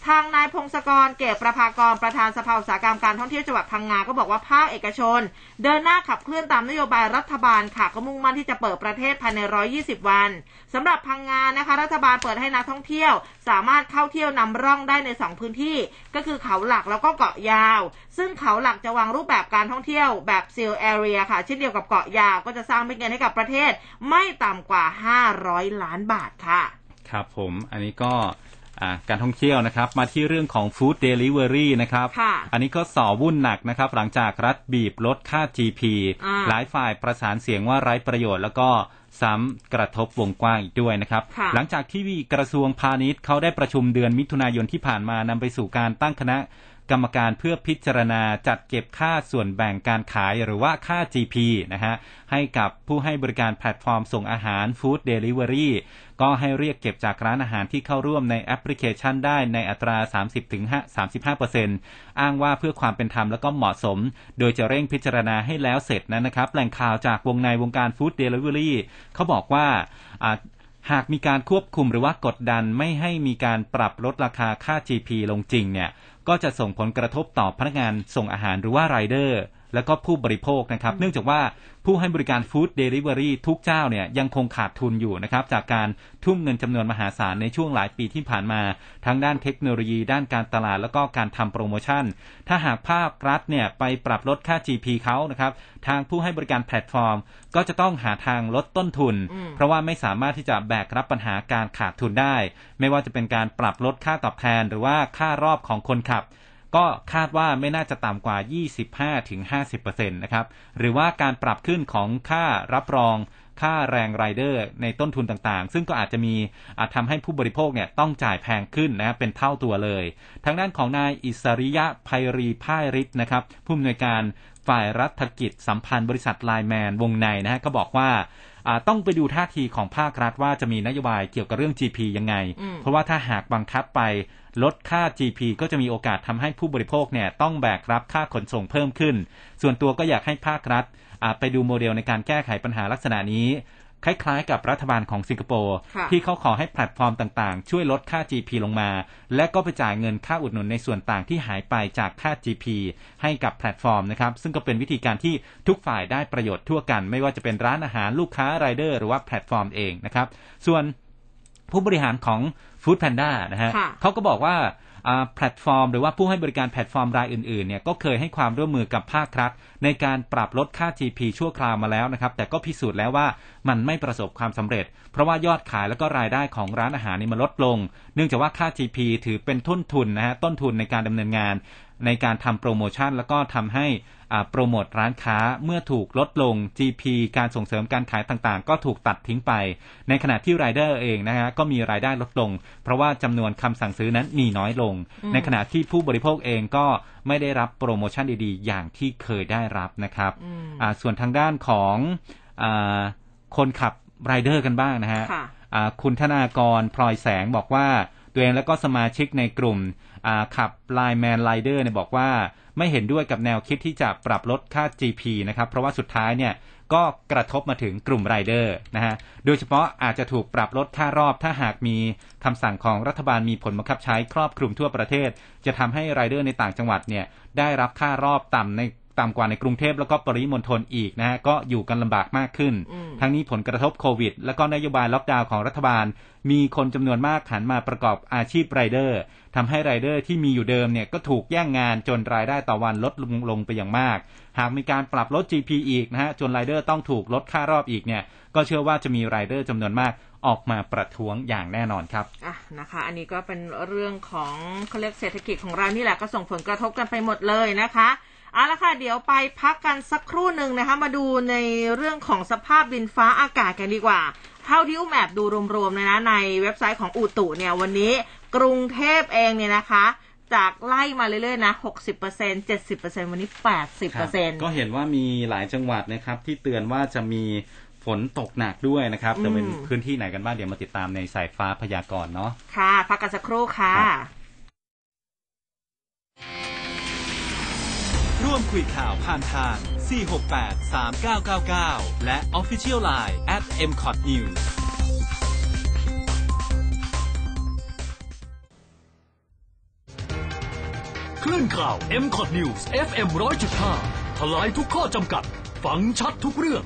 ทางนายพงศกรเกตประภากรประธานสภาอุตสาหกรรมการท่องเที่ยวจังหวัดพังงาก็บอกว่าภาคเอกชน เดินหน้าขับเคลื่อนตามนโยบายรัฐบาลค่ะก็มุ่งมั่นที่จะเปิดประเทศภายใน 120 วันสำหรับพังงานะคะ รัฐบาลเปิดให้นักท่องเที่ยว สามารถเข้าเที่ยวนำร่องได้ใน 2 พื้นที่ ก็คือเขาหลักแล้วก็เกาะยาว ซึ่งเขาหลักจะวางรูปแบบการท่องเที่ยวแบบซีลแอเรียค่ะเช่นเดียวกับเกาะยาวก็จะสร้างเป็นเงินให้กับประเทศ ไม่ต่ำกว่า 500 ล้านบาทค่ะ ครับผมอันนี้ก็ การท่องเที่ยวนะครับ มาที่เรื่องของฟู้ดเดลิเวอรี่นะครับค่ะอันนี้ก็สอวุ่นหนักนะครับ หลังจากรัฐบีบลดค่า GP อ่าหลายฝ่ายประสานเสียงว่าไร้ประโยชน์แล้วก็ซ้ำกระทบวงกว้างอีกด้วยนะครับค่ะหลังจากที่กระทรวงพาณิชย์เขาได้ประชุมเดือนมิถุนายนที่ผ่านมานำไปสู่การตั้งคณะกรรมการเพื่อพิจารณาจัดเก็บค่าส่วนแบ่งการขายหรือว่าค่า GP นะฮะให้กับผู้ให้บริการแพลตฟอร์มส่งอาหาร food delivery ก็ให้เรียกเก็บจากร้านอาหารที่เข้าร่วมในแอปพลิเคชันได้ในอัตรา 30-35%อ้างว่าเพื่อความเป็นธรรมแล้วก็เหมาะสม โดยจะเร่งพิจารณาให้แล้วเสร็จนั้นนะครับ แหล่งข่าวจากวงในวงการ food delivery เขาบอกว่าอ่าหากมีการควบคุมหรือว่ากดดันไม่ให้มีการปรับลดราคาค่า GP ลงจริงเนี่ย ก็จะส่งผลกระทบต่อพนักงานส่งอาหารหรือว่าไรเดอร์ แล้วก็ผู้บริโภคนะครับ เนื่องจากว่าผู้ให้บริการ food delivery ทุกเจ้าเนี่ยยังคงขาดทุนอยู่นะครับ จากการทุ่มเงินจำนวนมหาศาลในช่วงหลายปีที่ผ่านมา ทั้งด้านเทคโนโลยี ด้านการตลาดแล้วก็การทำโปรโมชั่น ถ้าหากภาครัฐเนี่ยไปปรับลดค่า GP เขานะครับทางผู้ให้บริการแพลตฟอร์ม ก็จะต้องหาทางลดต้นทุน เพราะว่าไม่สามารถที่จะแบกรับปัญหาการขาดทุนได้ ไม่ว่าจะเป็นการปรับลดค่าตอบแทน หรือว่าค่ารอบของคนขับ ก็คาดว่าไม่น่าจะต่ำกว่า 25-50%นะครับ หรือว่าการปรับขึ้นของค่ารับรองค่าแรงไรเดอร์ในต้นทุนต่างๆ ซึ่งก็อาจจะมีอาจทำให้ผู้บริโภคเนี่ยต้องจ่ายแพงขึ้นนะครับเป็นเท่าตัวเลย ทางด้านของนายอิสริยะไพรีพ่ายฤทธิ์นะครับผู้อำนวยการฝ่ายรัฐกิจสัมพันธ์บริษัทไลแมนวงในนะฮะก็บอกว่า ต้องไปดูท่าทีของภาครัฐว่าจะมีนโยบายเกี่ยวกับเรื่อง GP ยังไงอืมเพราะว่าถ้าหากบังคับไปลดค่า GP ก็จะมีโอกาสทำให้ผู้บริโภคเนี่ยต้องแบกรับค่าขนส่งเพิ่มขึ้น ส่วนตัวก็อยากให้ภาครัฐอ่าไปดูโมเดลในการแก้ไขปัญหาลักษณะนี้ คล้ายๆ กับรัฐบาลของสิงคโปร์ค่ะที่เขาขอให้แพลตฟอร์มต่างๆ ช่วยลดค่า GP ลงมา และก็ไปจ่ายเงินค่าอุดหนุนในส่วนต่างที่หายไปจากค่า GP ให้กับแพลตฟอร์มนะครับ ซึ่งก็เป็นวิธีการที่ทุกฝ่ายได้ประโยชน์ทั่วกัน ไม่ว่าจะเป็นร้านอาหารลูกค้าไรเดอร์หรือว่าแพลตฟอร์มเองนะครับ ส่วนผู้บริหารของ Food Panda นะฮะค่ะเขาก็บอกว่าอ่า แพลตฟอร์ม หรือว่าผู้ให้บริการแพลตฟอร์มรายอื่นๆเนี่ยก็เคยให้ความร่วมมือกับภาครัฐ ในการปรับลดค่า GP ชั่วคราวมาแล้วนะครับแต่ก็พิสูจน์แล้วว่ามันไม่ประสบความสำเร็จ เพราะว่ายอดขายแล้วก็รายได้ของร้านอาหารนี่มันลดลง เนื่องจากว่าค่า GP ถือเป็นต้นทุนนะฮะต้นทุนในการดำเนินงาน ในการทำโปรโมชั่น แล้วก็ทำให้อ่าโปรโมทร้านค้าเมื่อถูกลดลง GP การส่งเสริมการขายต่างๆ ก็ถูกตัดทิ้งไป ในขณะที่รายเดอร์เองนะฮะก็มีรายได้ลดลง เพราะว่าจำนวนคำสั่งซื้อนั้นมีน้อยลง ในขณะที่ผู้บริโภคเองก็ไม่ได้รับโปรโมชั่นดีๆ อย่างที่เคยได้รับนะครับอืมอ่าส่วนทางด้านของอาคนขับไรเดอร์กันบ้างนะฮะค่ะอ่าคุณธนากรพลอยแสงบอกว่าตัวเองแล้วก็สมาชิกในกลุ่มอ่า ขับ LINE MAN ไรเดอร์เนี่ยบอกว่าไม่เห็นด้วยกับแนวคิดที่จะปรับลดค่า GP นะครับ เพราะว่าสุดท้ายเนี่ยก็กระทบมาถึงกลุ่มไรเดอร์นะฮะ โดยเฉพาะอาจจะถูกปรับลดค่ารอบถ้าหากมีคำสั่งของรัฐบาลมีผลบังคับใช้ครอบคลุมทั่วประเทศ จะทำให้ไรเดอร์ในต่างจังหวัดเนี่ยได้รับค่ารอบต่ำใน ต่ำกว่าในกรุงเทพแล้วก็ปริมณฑลอีกนะฮะก็อยู่กันลำบากมากขึ้นอืมทั้งนี้ผลกระทบโควิด และก็นโยบายล็อกดาวน์ของรัฐบาล มีคนจำนวนมากหันมาประกอบอาชีพไรเดอร์ทำให้ไรเดอร์ที่มีอยู่เดิมเนี่ยก็ถูกแย่งงานจนรายได้ต่อวันลดลงลงไปอย่างมาก หากมีการปรับลด GP อีกนะฮะจนไรเดอร์ต้องถูกลดค่ารอบอีกเนี่ยก็เชื่อว่าจะมีไรเดอร์จำนวนมากออกมาประท้วงอย่างแน่นอนครับอะนะคะ อันนี้ก็เป็นเรื่องของเขาเรียกเศรษฐกิจของเรานี่แหละก็ส่งผลกระทบกันไปหมดเลยนะคะ เอาละค่ะเดี๋ยวไปพักกันสักครู่หนึ่งนะคะ มาดูในเรื่องของสภาพดินฟ้าอากาศกันดีกว่า เท่าที่อุ้มแอบดูรวมๆเลยนะในเว็บไซต์ของอุตุเนี่ยวันนี้กรุงเทพเองเนี่ยนะคะจากไล่มาเรื่อยๆนะ 60% 70%วันนี้ 80%ก็เห็นว่ามีหลายจังหวัดนะครับ ที่เตือนว่าจะมีฝนตกหนักด้วยนะครับจะเป็นอืมพื้นที่ไหนกันบ้างเดี๋ยวมาติดตามในสายฟ้าพยากรณ์เนาะค่ะ พักกันสักครู่ค่ะค รับร่วมคุยข่าวผ่านทาง 468 3999 และ Official Line at mcot news คลื่นข่าว m c o t News FM 100.5 ทลายทุกข้อจำกัด ฟังชัดทุกเรื่อง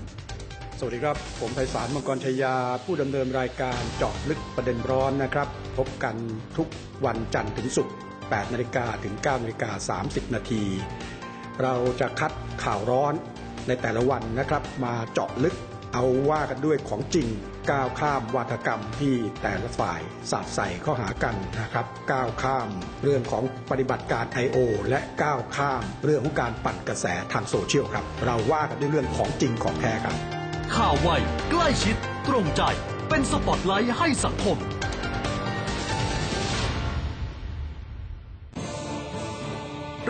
สวัสดีครับ ผมไพศาลมังกรชยา ผู้ดำเนินรายการเจาะลึกประเด็นร้อนนะครับ พบกันทุกวันจันทร์ถึงศุกร์8นาฬิกาถึง9นาฬิกา30 นาที เราจะคัดข่าวร้อนในแต่ละวันนะครับ มาเจาะลึกเอาว่ากันด้วยของจริงก้าวข้ามวาทกรรมที่แต่ละฝ่ายสาดใส่ข้าหากันนะครับก้าวข้ามเรื่องของปฏิบัติการ I.O. และก้าวข้ามเรื่องของการปั่นกระแสทางโซเชียลครับ เราว่ากันด้วยเรื่องของจริงของแท้ครับข่าวไวใกล้ชิด ตรงใจ เป็นสปอตไลท์ให้สังคม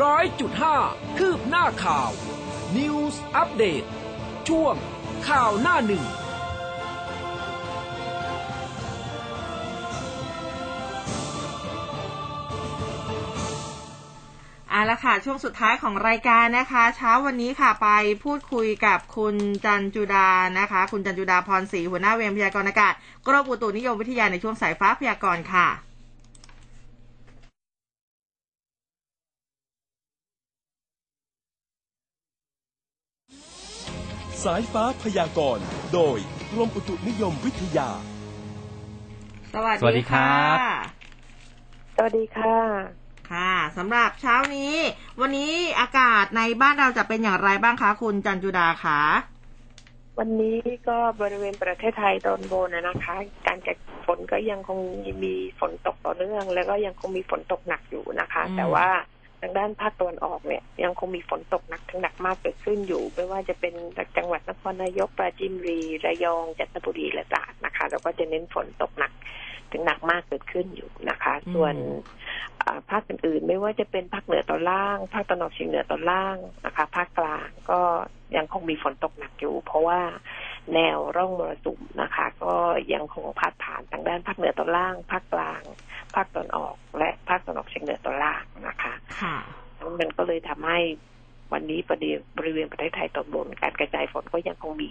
ร้อยจุดห้าคืบหน้าข่าว News อัปเดตช่วงข่าวหน้าหนึ่ง เอาละค่ะ ช่วงสุดท้ายของรายการนะคะ เช้าวันนี้ค่ะไปพูดคุยกับคุณจันจุดานะคะ คุณจันจุดาพรศรีหัวหน้าเวรพยากรณ์อากาศกรมอุตุนิยมวิทยาในช่วงสายฟ้าพยากรณ์ค่ะ สายฟ้าพยากรณ์โดยกรมอุตุนิยมวิทยา สวัสสวัสดีดีครัค่ะ บ สวัสดีค่ะ ค่ะสำหรับเช้านี้ วันนี้อากาศในบ้านเราจะเป็นอย่างไรบ้างคะคุณจันจุดาคะวันนี้ก็บริเวณประเทศไทยตอนบนนะนะคะ การเกิดฝนก็ยังคงมีฝนตกต่อเนื่อง แล้วก็ยังคงมีฝนตกหนักอยู่นะคะ แต่ว่า ทางด้านภาคตะวันออกเนี่ย ยังคงมีฝนตกหนักถึงหนักมากเกิดขึ้นอยู่ ไม่ว่าจะเป็นจังหวัดนครนายกปราจีนบุรีระยองจันทบุรีและตราดนะคะ แล้วก็จะเน้นฝนตกหนักถึงหนักมากเกิดขึ้นอยู่นะคะ ส่วนอ่าภาคอื่นๆ ไม่ว่าจะเป็นภาคเหนือตอนล่าง ภาคตะวันออกเฉียงเหนือตอนล่างนะคะ ภาคกลางก็ยังคงมีฝนตกหนักอยู่ เพราะว่าแนวร่องมรสุมนะคะ ก็ยังคงพาดผ่านทางด้านภาคเหนือตอนล่าง ภาคกลาง ภาคตะวันออก และภาคตะวันออกเฉียงเหนือตอนล่างนะคะค่ะมันก็เลยทำให้วันนี้ประเดี๋ยวบริเวณประเทศไทยตอนบนการกระจายฝนก็ยังคงมี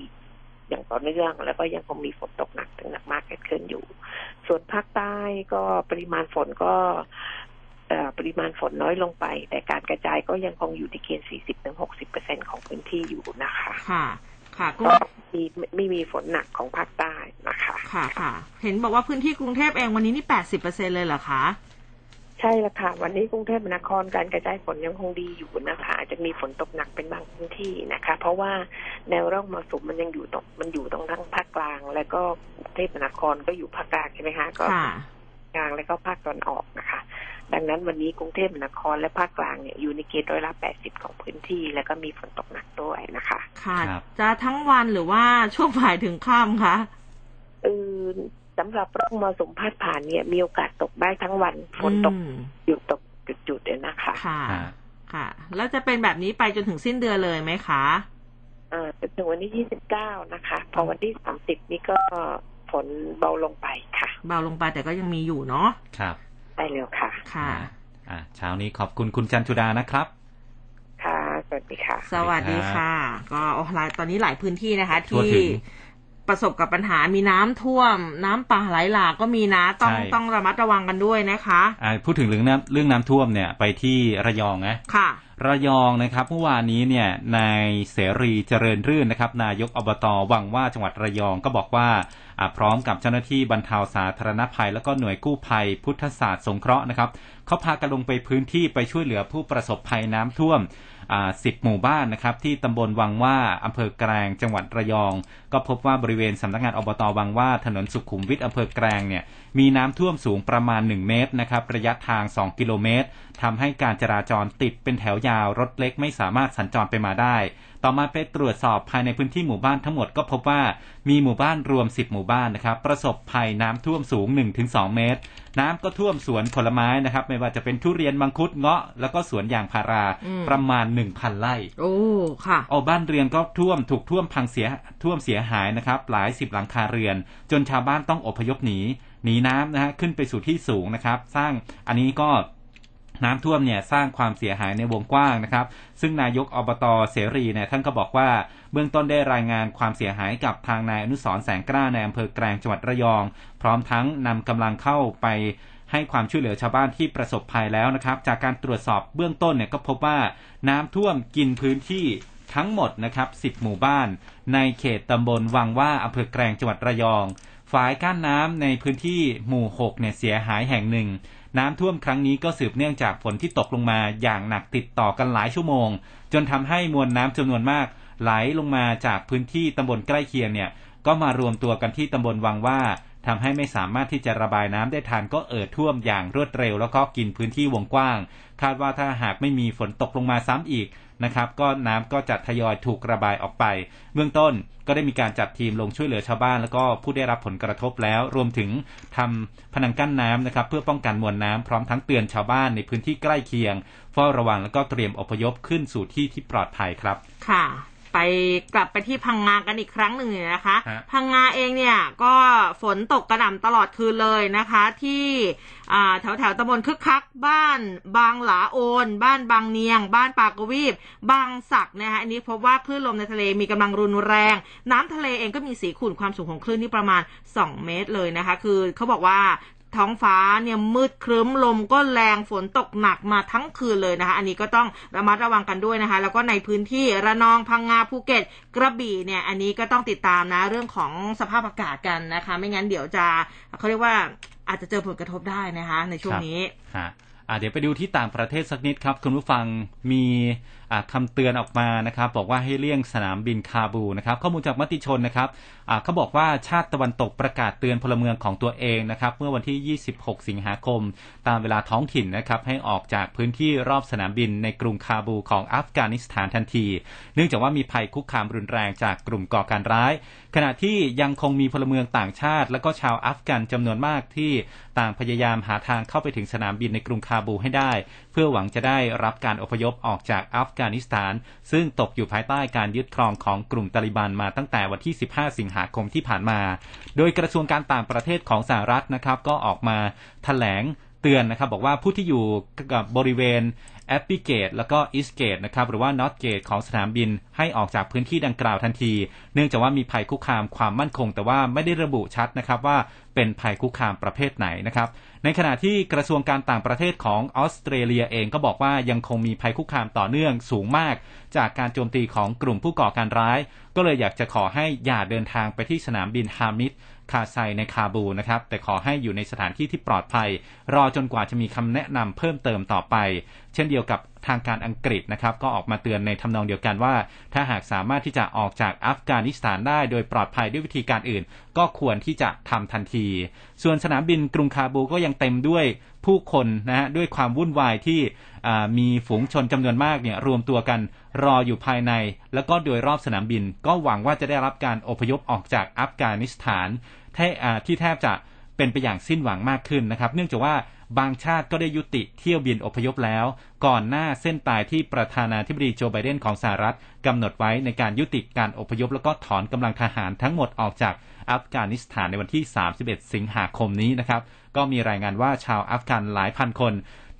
อย่างต่อเนื่อง แล้วก็ยังคงมีฝนตกหนักถึงหนักมากเกิดขึ้นอยู่ ส่วนภาคใต้ก็ปริมาณฝนก็เอ่อปริมาณฝนน้อยลงไป แต่การกระจายก็ยังคงอยู่ในเกณฑ์40-60%ของพื้นที่อยู่นะคะ ค่ะค่ะก็ก็มีไม่ไม่มีฝนหนักของภาคใต้นะคะ ค่ะค่ะ เห็นบอกว่าพื้นที่กรุงเทพเองวันนี้นี่แปดสิบเปอร์เซ็นเลยเหรอคะใช่ละค่ะ วันนี้กรุงเทพมหานครการกระจายฝนยังคงดีอยู่นะคะอาจจะมีฝนตกหนักเป็นบางพื้นที่นะคะ เพราะว่าแนวร่องมรสุมมันยังอยู่ตรงมันอยู่ตรงทั้งภาคกลาง แล้วก็กรุงเทพมหานครก็อยู่ภาคกลางใช่ไหมคะก็ค่ะกลางแล้วก็ภาคตอนออกนะคะ ดังนั้นวันนี้กรุงเทพมหานครและภาคกลางเนี่ยอยู่ในเกณฑ์ร้อยละ80ของพื้นที่ แล้วก็มีฝนตกหนักด้วยนะคะ ค่ะครับจะทั้งวันหรือว่าช่วงบ่ายถึงค่ำคะเออสำหรับร่องมรสุมพาดผ่านเนี่ย มีโอกาสตกได้ทั้งวันฝนตกอืมหยุดตกจุดๆเลยนะคะ ค่ะอ่าค่ะ แล้วจะเป็นแบบนี้ไปจนถึงสิ้นเดือนเลยไหมคะเอ่อจนถึงวันที่29นะคะ พอวันที่30นี่ก็ฝนเบาลงไปค่ะ เบาลงไปแต่ก็ยังมีอยู่เนาะครับ ได้เร็วค่ะ ค่ะ อ่าเช้านี้ขอบคุณคุณจันจุดานะครับค่ะสวัสดีค่ะ สวัสดีค่ะ ก็โอ้หลายตอนนี้หลายพื้นที่นะคะทั่วที่ถึงประสบกับปัญหามีน้ำท่วม น้ำป่าไหลหลากก็มีนะต้องใช่ต้องระมัดระวังกันด้วยนะคะอ่าพูดถึงเรื่องน้ำเรื่องน้ำท่วมเนี่ยไปที่ระยองนะค่ะ ระยองนะครับเมื่อวานนี้เนี่ยนายเสรีเจริญรื่นนะครับ นายกอบตวังว่าจังหวัดระยองก็บอกว่าพร้อมกับเจ้าหน้าที่บรรเทาสาธารณภัย แล้วก็หน่วยกู้ภัย พุทธศาสตร์สงเคราะห์นะครับเขาพากันลงไปพื้นที่ไปช่วยเหลือผู้ประสบภัยน้ำท่วม อ่าสิบหมู่บ้านนะครับที่ตำบลวังว่าอำเภอแกลงจังหวัดระยอง ก็พบว่าบริเวณสำนักงานอบตวังว่าถนนสุขุมวิทอำเภอแกลงเนี่ยมีน้ำท่วมสูงประมาณ 1 เมตรนะครับระยะทาง 2 กิโลเมตรทำให้การจราจรติดเป็นแถวยาวรถเล็กไม่สามารถสัญจรไปมาได้ ต่อมาไปตรวจสอบภายในพื้นที่หมู่บ้านทั้งหมดก็พบว่ามีหมู่บ้านรวม 10 หมู่บ้านนะครับ ประสบภัยน้ำท่วมสูง 1-2 เมตร น้ำก็ท่วมสวนผลไม้นะครับ ไม่ว่าจะเป็นทุเรียนมังคุดเงาะแล้วก็สวนยางพาราอืมประมาณ 1,000ไร่โอ้ค่ะเอาบ้านเรือนก็ท่วมถูกท่วมพังเสียท่วมเสียหายนะครับ หลายสิบหลังคาเรือน จนชาวบ้านต้องอพยพหนีหนีน้ำนะฮะขึ้นไปสู่ที่สูงนะครับ สร้างอันนี้ก็ น้ำท่วมเนี่ยสร้างความเสียหายในวงกว้างนะครับ ซึ่งนายกอบตเสรีเนี่ยท่านก็บอกว่าเบื้องต้นได้รายงานความเสียหายกับทางนายอนุสรแสงกล้าในอำเภอแกลงจังหวัดระยอง พร้อมทั้งนำกำลังเข้าไปให้ความช่วยเหลือชาวบ้านที่ประสบภัยแล้วนะครับ จากการตรวจสอบเบื้องต้นเนี่ยก็พบว่าน้ำท่วมกินพื้นที่ทั้งหมดนะครับ 10 หมู่บ้าน ในเขตตำบลวังว่าอำเภอแกลงจังหวัดระยองฝายกั้นน้ำในพื้นที่หมู่ 6 เนี่ยเสียหายแห่งหนึ่ง น้ำท่วมครั้งนี้ก็สืบเนื่องจากฝนที่ตกลงมาอย่างหนักติดต่อกันหลายชั่วโมง จนทำให้มวลน้ำจำนวนมากไหลลงมาจากพื้นที่ตำบลใกล้เคียงเนี่ย ก็มารวมตัวกันที่ตำบลวังว่าทำให้ไม่สามารถที่จะระบายน้ำได้ทันก็เอ่อท่วมอย่างรวดเร็ว แล้วก็กินพื้นที่วงกว้าง คาดว่าถ้าหากไม่มีฝนตกลงมาซ้ำอีก นะครับก็น้ำก็จะทยอยถูกระบายออกไป เบื้องต้นก็ได้มีการจัดทีมลงช่วยเหลือชาวบ้าน แล้วก็ผู้ได้รับผลกระทบแล้ว รวมถึงทำผนังกั้นน้ำนะครับเพื่อป้องกันมวลน้ำพร้อมทั้งเตือนชาวบ้านในพื้นที่ใกล้เคียงเฝ้าระวังแล้วก็เตรียมอพยพขึ้นสู่ที่ที่ปลอดภัยครับ ค่ะ ไปกลับไปที่พังงากันอีกครั้งหนึ่งเนี่ยนะคะฮะพังงาเองเนี่ยก็ฝนตกกระหน่ำตลอดคืนเลยนะคะ ที่อ่าแถวแถวๆตำบลคึกคัก บ้านบางหลาโอน บ้านบางเนียง บ้านปากกวีบบางสักนะคะอันนี้พบว่าคลื่นลมในทะเลมีกำลังรุนแรง น้ำทะเลเองก็มีสีขุ่นความสูงของคลื่นนี่ประมาณ 2 เมตรเลยนะคะ คือเขาบอกว่า ท้องฟ้าเนี่ยมืดครึ้มลมก็แรงฝนตกหนักมาทั้งคืนเลยนะคะ อันนี้ก็ต้องระมัดระวังกันด้วยนะคะ แล้วก็ในพื้นที่ระนองพังงาภูเก็ต กระบี่เนี่ยอันนี้ก็ต้องติดตามนะเรื่องของสภาพอากาศกันนะคะ ไม่งั้นเดี๋ยวจะเขาเรียกว่าอาจจะเจอผลกระทบได้นะคะ ในช่วงนี้ฮะเดี๋ยวไปดูที่ต่างประเทศสักนิดครับ คุณผู้ฟังมีอ่าคำเตือนออกมานะครับ บอกว่าให้เลี่ยงสนามบินคาบูนะครับ ข้อมูลจากมติชนนะครับเขาบอกว่าชาติตะวันตกประกาศเตือนพลเมืองของตัวเองนะครับ เมื่อวันที่ 26 สิงหาคม ตามเวลาท้องถิ่นนะครับ ให้ออกจากพื้นที่รอบสนามบินในกรุงคาบูของอัฟกานิสถานทันที เนื่องจากว่ามีภัยคุกคามรุนแรงจากกลุ่มก่อการร้าย ขณะที่ยังคงมีพลเมืองต่างชาติ และก็ชาวอัฟกันจำนวนมากที่ต่างพยายามหาทางเข้าไปถึงสนามบินในกรุงคาบูให้ได้ พื่อหวังจะได้รับการอพยพออกจากอัฟกานิสถาน ซึ่งตกอยู่ภายใต้การยึดครองของกลุ่มตาลิบันมาตั้งแต่วันที่ 15 สิงหาคมที่ผ่านมา โดยกระทรวงการต่างประเทศของสหรัฐนะครับก็ออกมาแถลงเตือนนะครับบอกว่าผู้ที่อยู่กับบริเวณ Abbey Gate แล้วก็ East Gate นะครับหรือว่า North Gate ของสนามบินให้ออกจากพื้นที่ดังกล่าวทันที เนื่องจากว่ามีภัยคุกคามความมั่นคง แต่ว่าไม่ได้ระบุชัดนะครับว่าเป็นภัยคุกคามประเภทไหนนะครับ ในขณะที่กระทรวงการต่างประเทศของออสเตรเลียเองก็บอกว่ายังคงมีภัยคุกคามต่อเนื่องสูงมาก จากการโจมตีของกลุ่มผู้ก่อการร้าย ก็เลยอยากจะขอให้อย่าเดินทางไปที่สนามบินฮามิดคาไซในคาบูนะครับ แต่ขอให้อยู่ในสถานที่ที่ปลอดภัย รอจนกว่าจะมีคำแนะนำเพิ่มเติมต่อไป เช่นเดียวกับ ทางการอังกฤษนะครับก็ออกมาเตือนในทำนองเดียวกันว่า ถ้าหากสามารถที่จะออกจากอัฟกานิสถานได้โดยปลอดภัยด้วยวิธีการอื่น ก็ควรที่จะทำทันที ส่วนสนามบินกรุงคาบูก็ยังเต็มด้วยผู้คนนะฮะด้วยความวุ่นวายที่มีฝูงชนจำนวนมากเนี่ยรวมตัวกันรออยู่ภายใน แล้วก็โดยรอบสนามบิน ก็หวังว่าจะได้รับการอพยพออกจากอัฟกานิสถานแทอ่าที่แทบจะ เป็นไปอย่างสิ้นหวังมากขึ้นนะครับ เนื่องจากว่าบางชาติก็ได้ยุติเที่ยวบินอพยพแล้ว ก่อนหน้าเส้นตายที่ประธานาธิบดีโจไบเดนของสหรัฐกำหนดไว้ในการยุติการอพยพ แล้วก็ถอนกำลังทหารทั้งหมดออกจากอัฟกานิสถานในวันที่ 31 สิงหาคมนี้นะครับ ก็มีรายงานว่าชาวอัฟกันหลายพันคน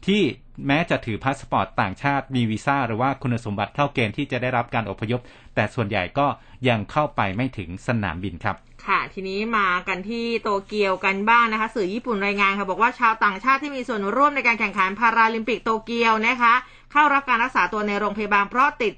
ที่แม้จะถือพาสปอร์ตต่างชาติมีวีซ่าหรือว่าคุณสมบัติเข้าเกณฑ์ที่จะได้รับการอพยพ แต่ส่วนใหญ่ก็ยังเข้าไปไม่ถึงสนามบินครับ ค่ะ ทีนี้มากันที่โตเกียวกันบ้างนะคะ สื่อญี่ปุ่นรายงานค่ะบอกว่าชาวต่างชาติที่มีส่วนร่วมในการแข่งขันพาราลิมปิกโตเกียวนะคะ เข้ารับการรักษาตัวในโรงพยาบาลเพราะติด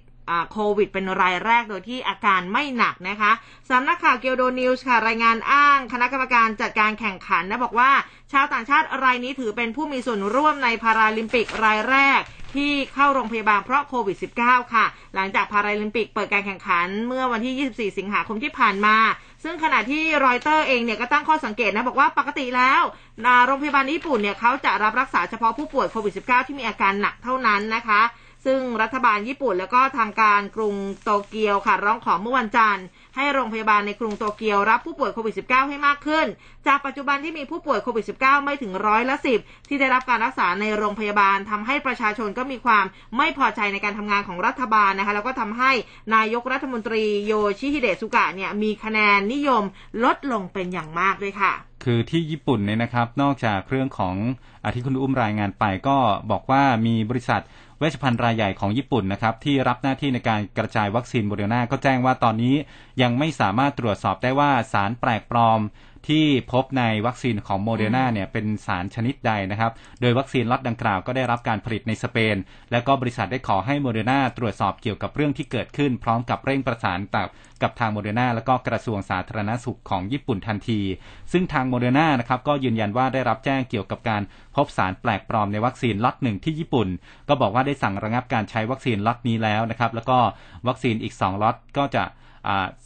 โควิดเป็นรายแรกโดยที่อาการไม่หนักนะคะสำนักข่าวเกียวโดนิวส์ค่ะ รายงานอ้าง คณะกรรมการจัดการแข่งขันนะบอกว่า ชาวต่างชาติรายนี้ถือเป็นผู้มีส่วนร่วมในพาราลิมปิกรายแรกที่เข้าโรงพยาบาลเพราะโควิด -19 ค่ะ หลังจากพาราลิมปิกเปิดการแข่งขันเมื่อวันที่ 24 สิงหาคมที่ผ่านมา ซึ่งขณะที่รอยเตอร์เองเนี่ยก็ตั้งข้อสังเกตนะบอกว่าปกติแล้วโรงพยาบาลญี่ปุ่นเนี่ยเขาจะรับรักษาเฉพาะผู้ป่วยโควิด -19 ที่มีอาการหนักเท่านั้นนะคะ ซึ่งรัฐบาลญี่ปุ่นแล้วก็ทางการกรุงโตเกียวค่ะร้องขอเมื่อวันจันทร์ ให้โรงพยาบาลในกรุงโตเกียวรับผู้ป่วยโควิด -19 ให้มากขึ้น จากปัจจุบันที่มีผู้ป่วยโควิด -19 ไม่ถึงร้อยละสิบที่ได้รับการรักษาในโรงพยาบาลทำให้ประชาชนก็มีความไม่พอใจในการทำงานของรัฐบาลนะคะแล้วก็ทำให้นายกรัฐมนตรีโยชิฮิเดะสุกะเนี่ยมีคะแนนนิยมลดลงเป็นอย่างมากด้วยค่ะ คือที่ญี่ปุ่นเนี่ยนะครับ นอกจากเรื่องของอที่คุณอุ้มรายงานไปก็บอกว่ามีบริษัทเวชภัณฑ์รายใหญ่ของญี่ปุ่นนะครับที่รับหน้าที่ในการกระจายวัคซีนโมเดอร์นาก็แจ้งว่าตอนนี้ยังไม่สามารถตรวจสอบได้ว่าสารแปลกปลอมที่พบในวัคซีนของโมเดอร์นาเนี่ยเป็นสารชนิดใดนะครับ โดยวัคซีนล็อตดังกล่าวก็ได้รับการผลิตในสเปน และก็บริษัทได้ขอให้โมเดอร์นาตรวจสอบเกี่ยวกับเรื่องที่เกิดขึ้น พร้อมกับเร่งประสานกับกับทางโมเดอร์นาและก็กระทรวงสาธารณสุขของญี่ปุ่นทันที ซึ่งทางโมเดอร์นานะครับก็ยืนยันว่าได้รับแจ้งเกี่ยวกับการพบสารแปลกปลอมในวัคซีนล็อตหนึ่งที่ญี่ปุ่น ก็บอกว่าได้สั่งระงับการใช้วัคซีนล็อตนี้แล้วนะครับแล้วก็วัคซีนอีก2ล็อตก็จะอ่า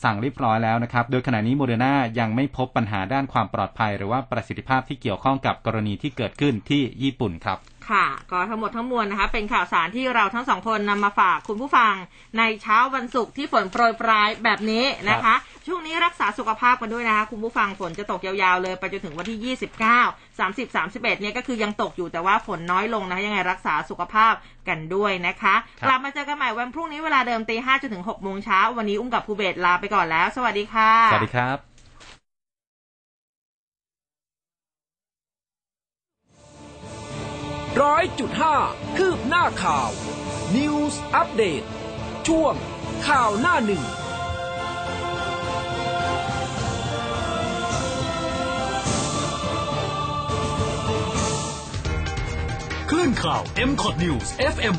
สั่งเรียบร้อยแล้วนะครับ โดยขณะนี้โมเดอร์นายังไม่พบปัญหาด้านความปลอดภัย หรือว่าประสิทธิภาพที่เกี่ยวข้องกับกรณีที่เกิดขึ้นที่ญี่ปุ่นครับ ค่ะ ก็ทั้งหมดทั้งมวลนะคะ เป็นข่าวสารที่เราทั้งสองคนนำมาฝากคุณผู้ฟัง ในเช้าวันศุกร์ที่ฝนโปรยปรายแบบนี้นะคะ ช่วงนี้รักษาสุขภาพกันด้วยนะคะ คุณผู้ฟังฝนจะตกยาวๆเลยไปจนถึงวันที่ 29 30 31เนี่ยก็คือยังตกอยู่แต่ว่าฝนน้อยลงนะคะยังไงรักษาสุขภาพกันด้วยนะคะครับกลับมาเจอกันใหม่วันพรุ่งนี้เวลาเดิมตีห้าจนถึงหกโมงเช้าวันนี้อุ้มกับภูเบศลาไปก่อนแล้ว สวัสดีค่ะสวัสดีครับ ร้อยจุดห้าคืบหน้าข่าว News อัปเดตช่วงข่าวหน้าหนึ่ง คลื่นข่าว m c o t News FM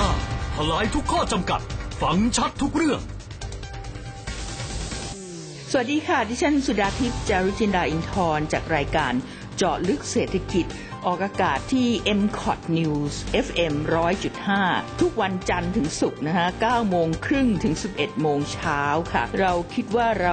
100.5ทลายทุกข้อจำกัด ฟังชัดทุกเรื่อง สวัสดีค่ะ ดิฉันสุดาทิพย์จารุจินดาอินทร์จากรายการเจาะลึกเศรษฐกิจ ออกอากาศที่ m c o t News FM 100.5 ทุกวันจันทร์ถึงศุกร์นะคะ9โมงครึ่งถึง 11 โมงเช้าค่ะ เราคิดว่าเรา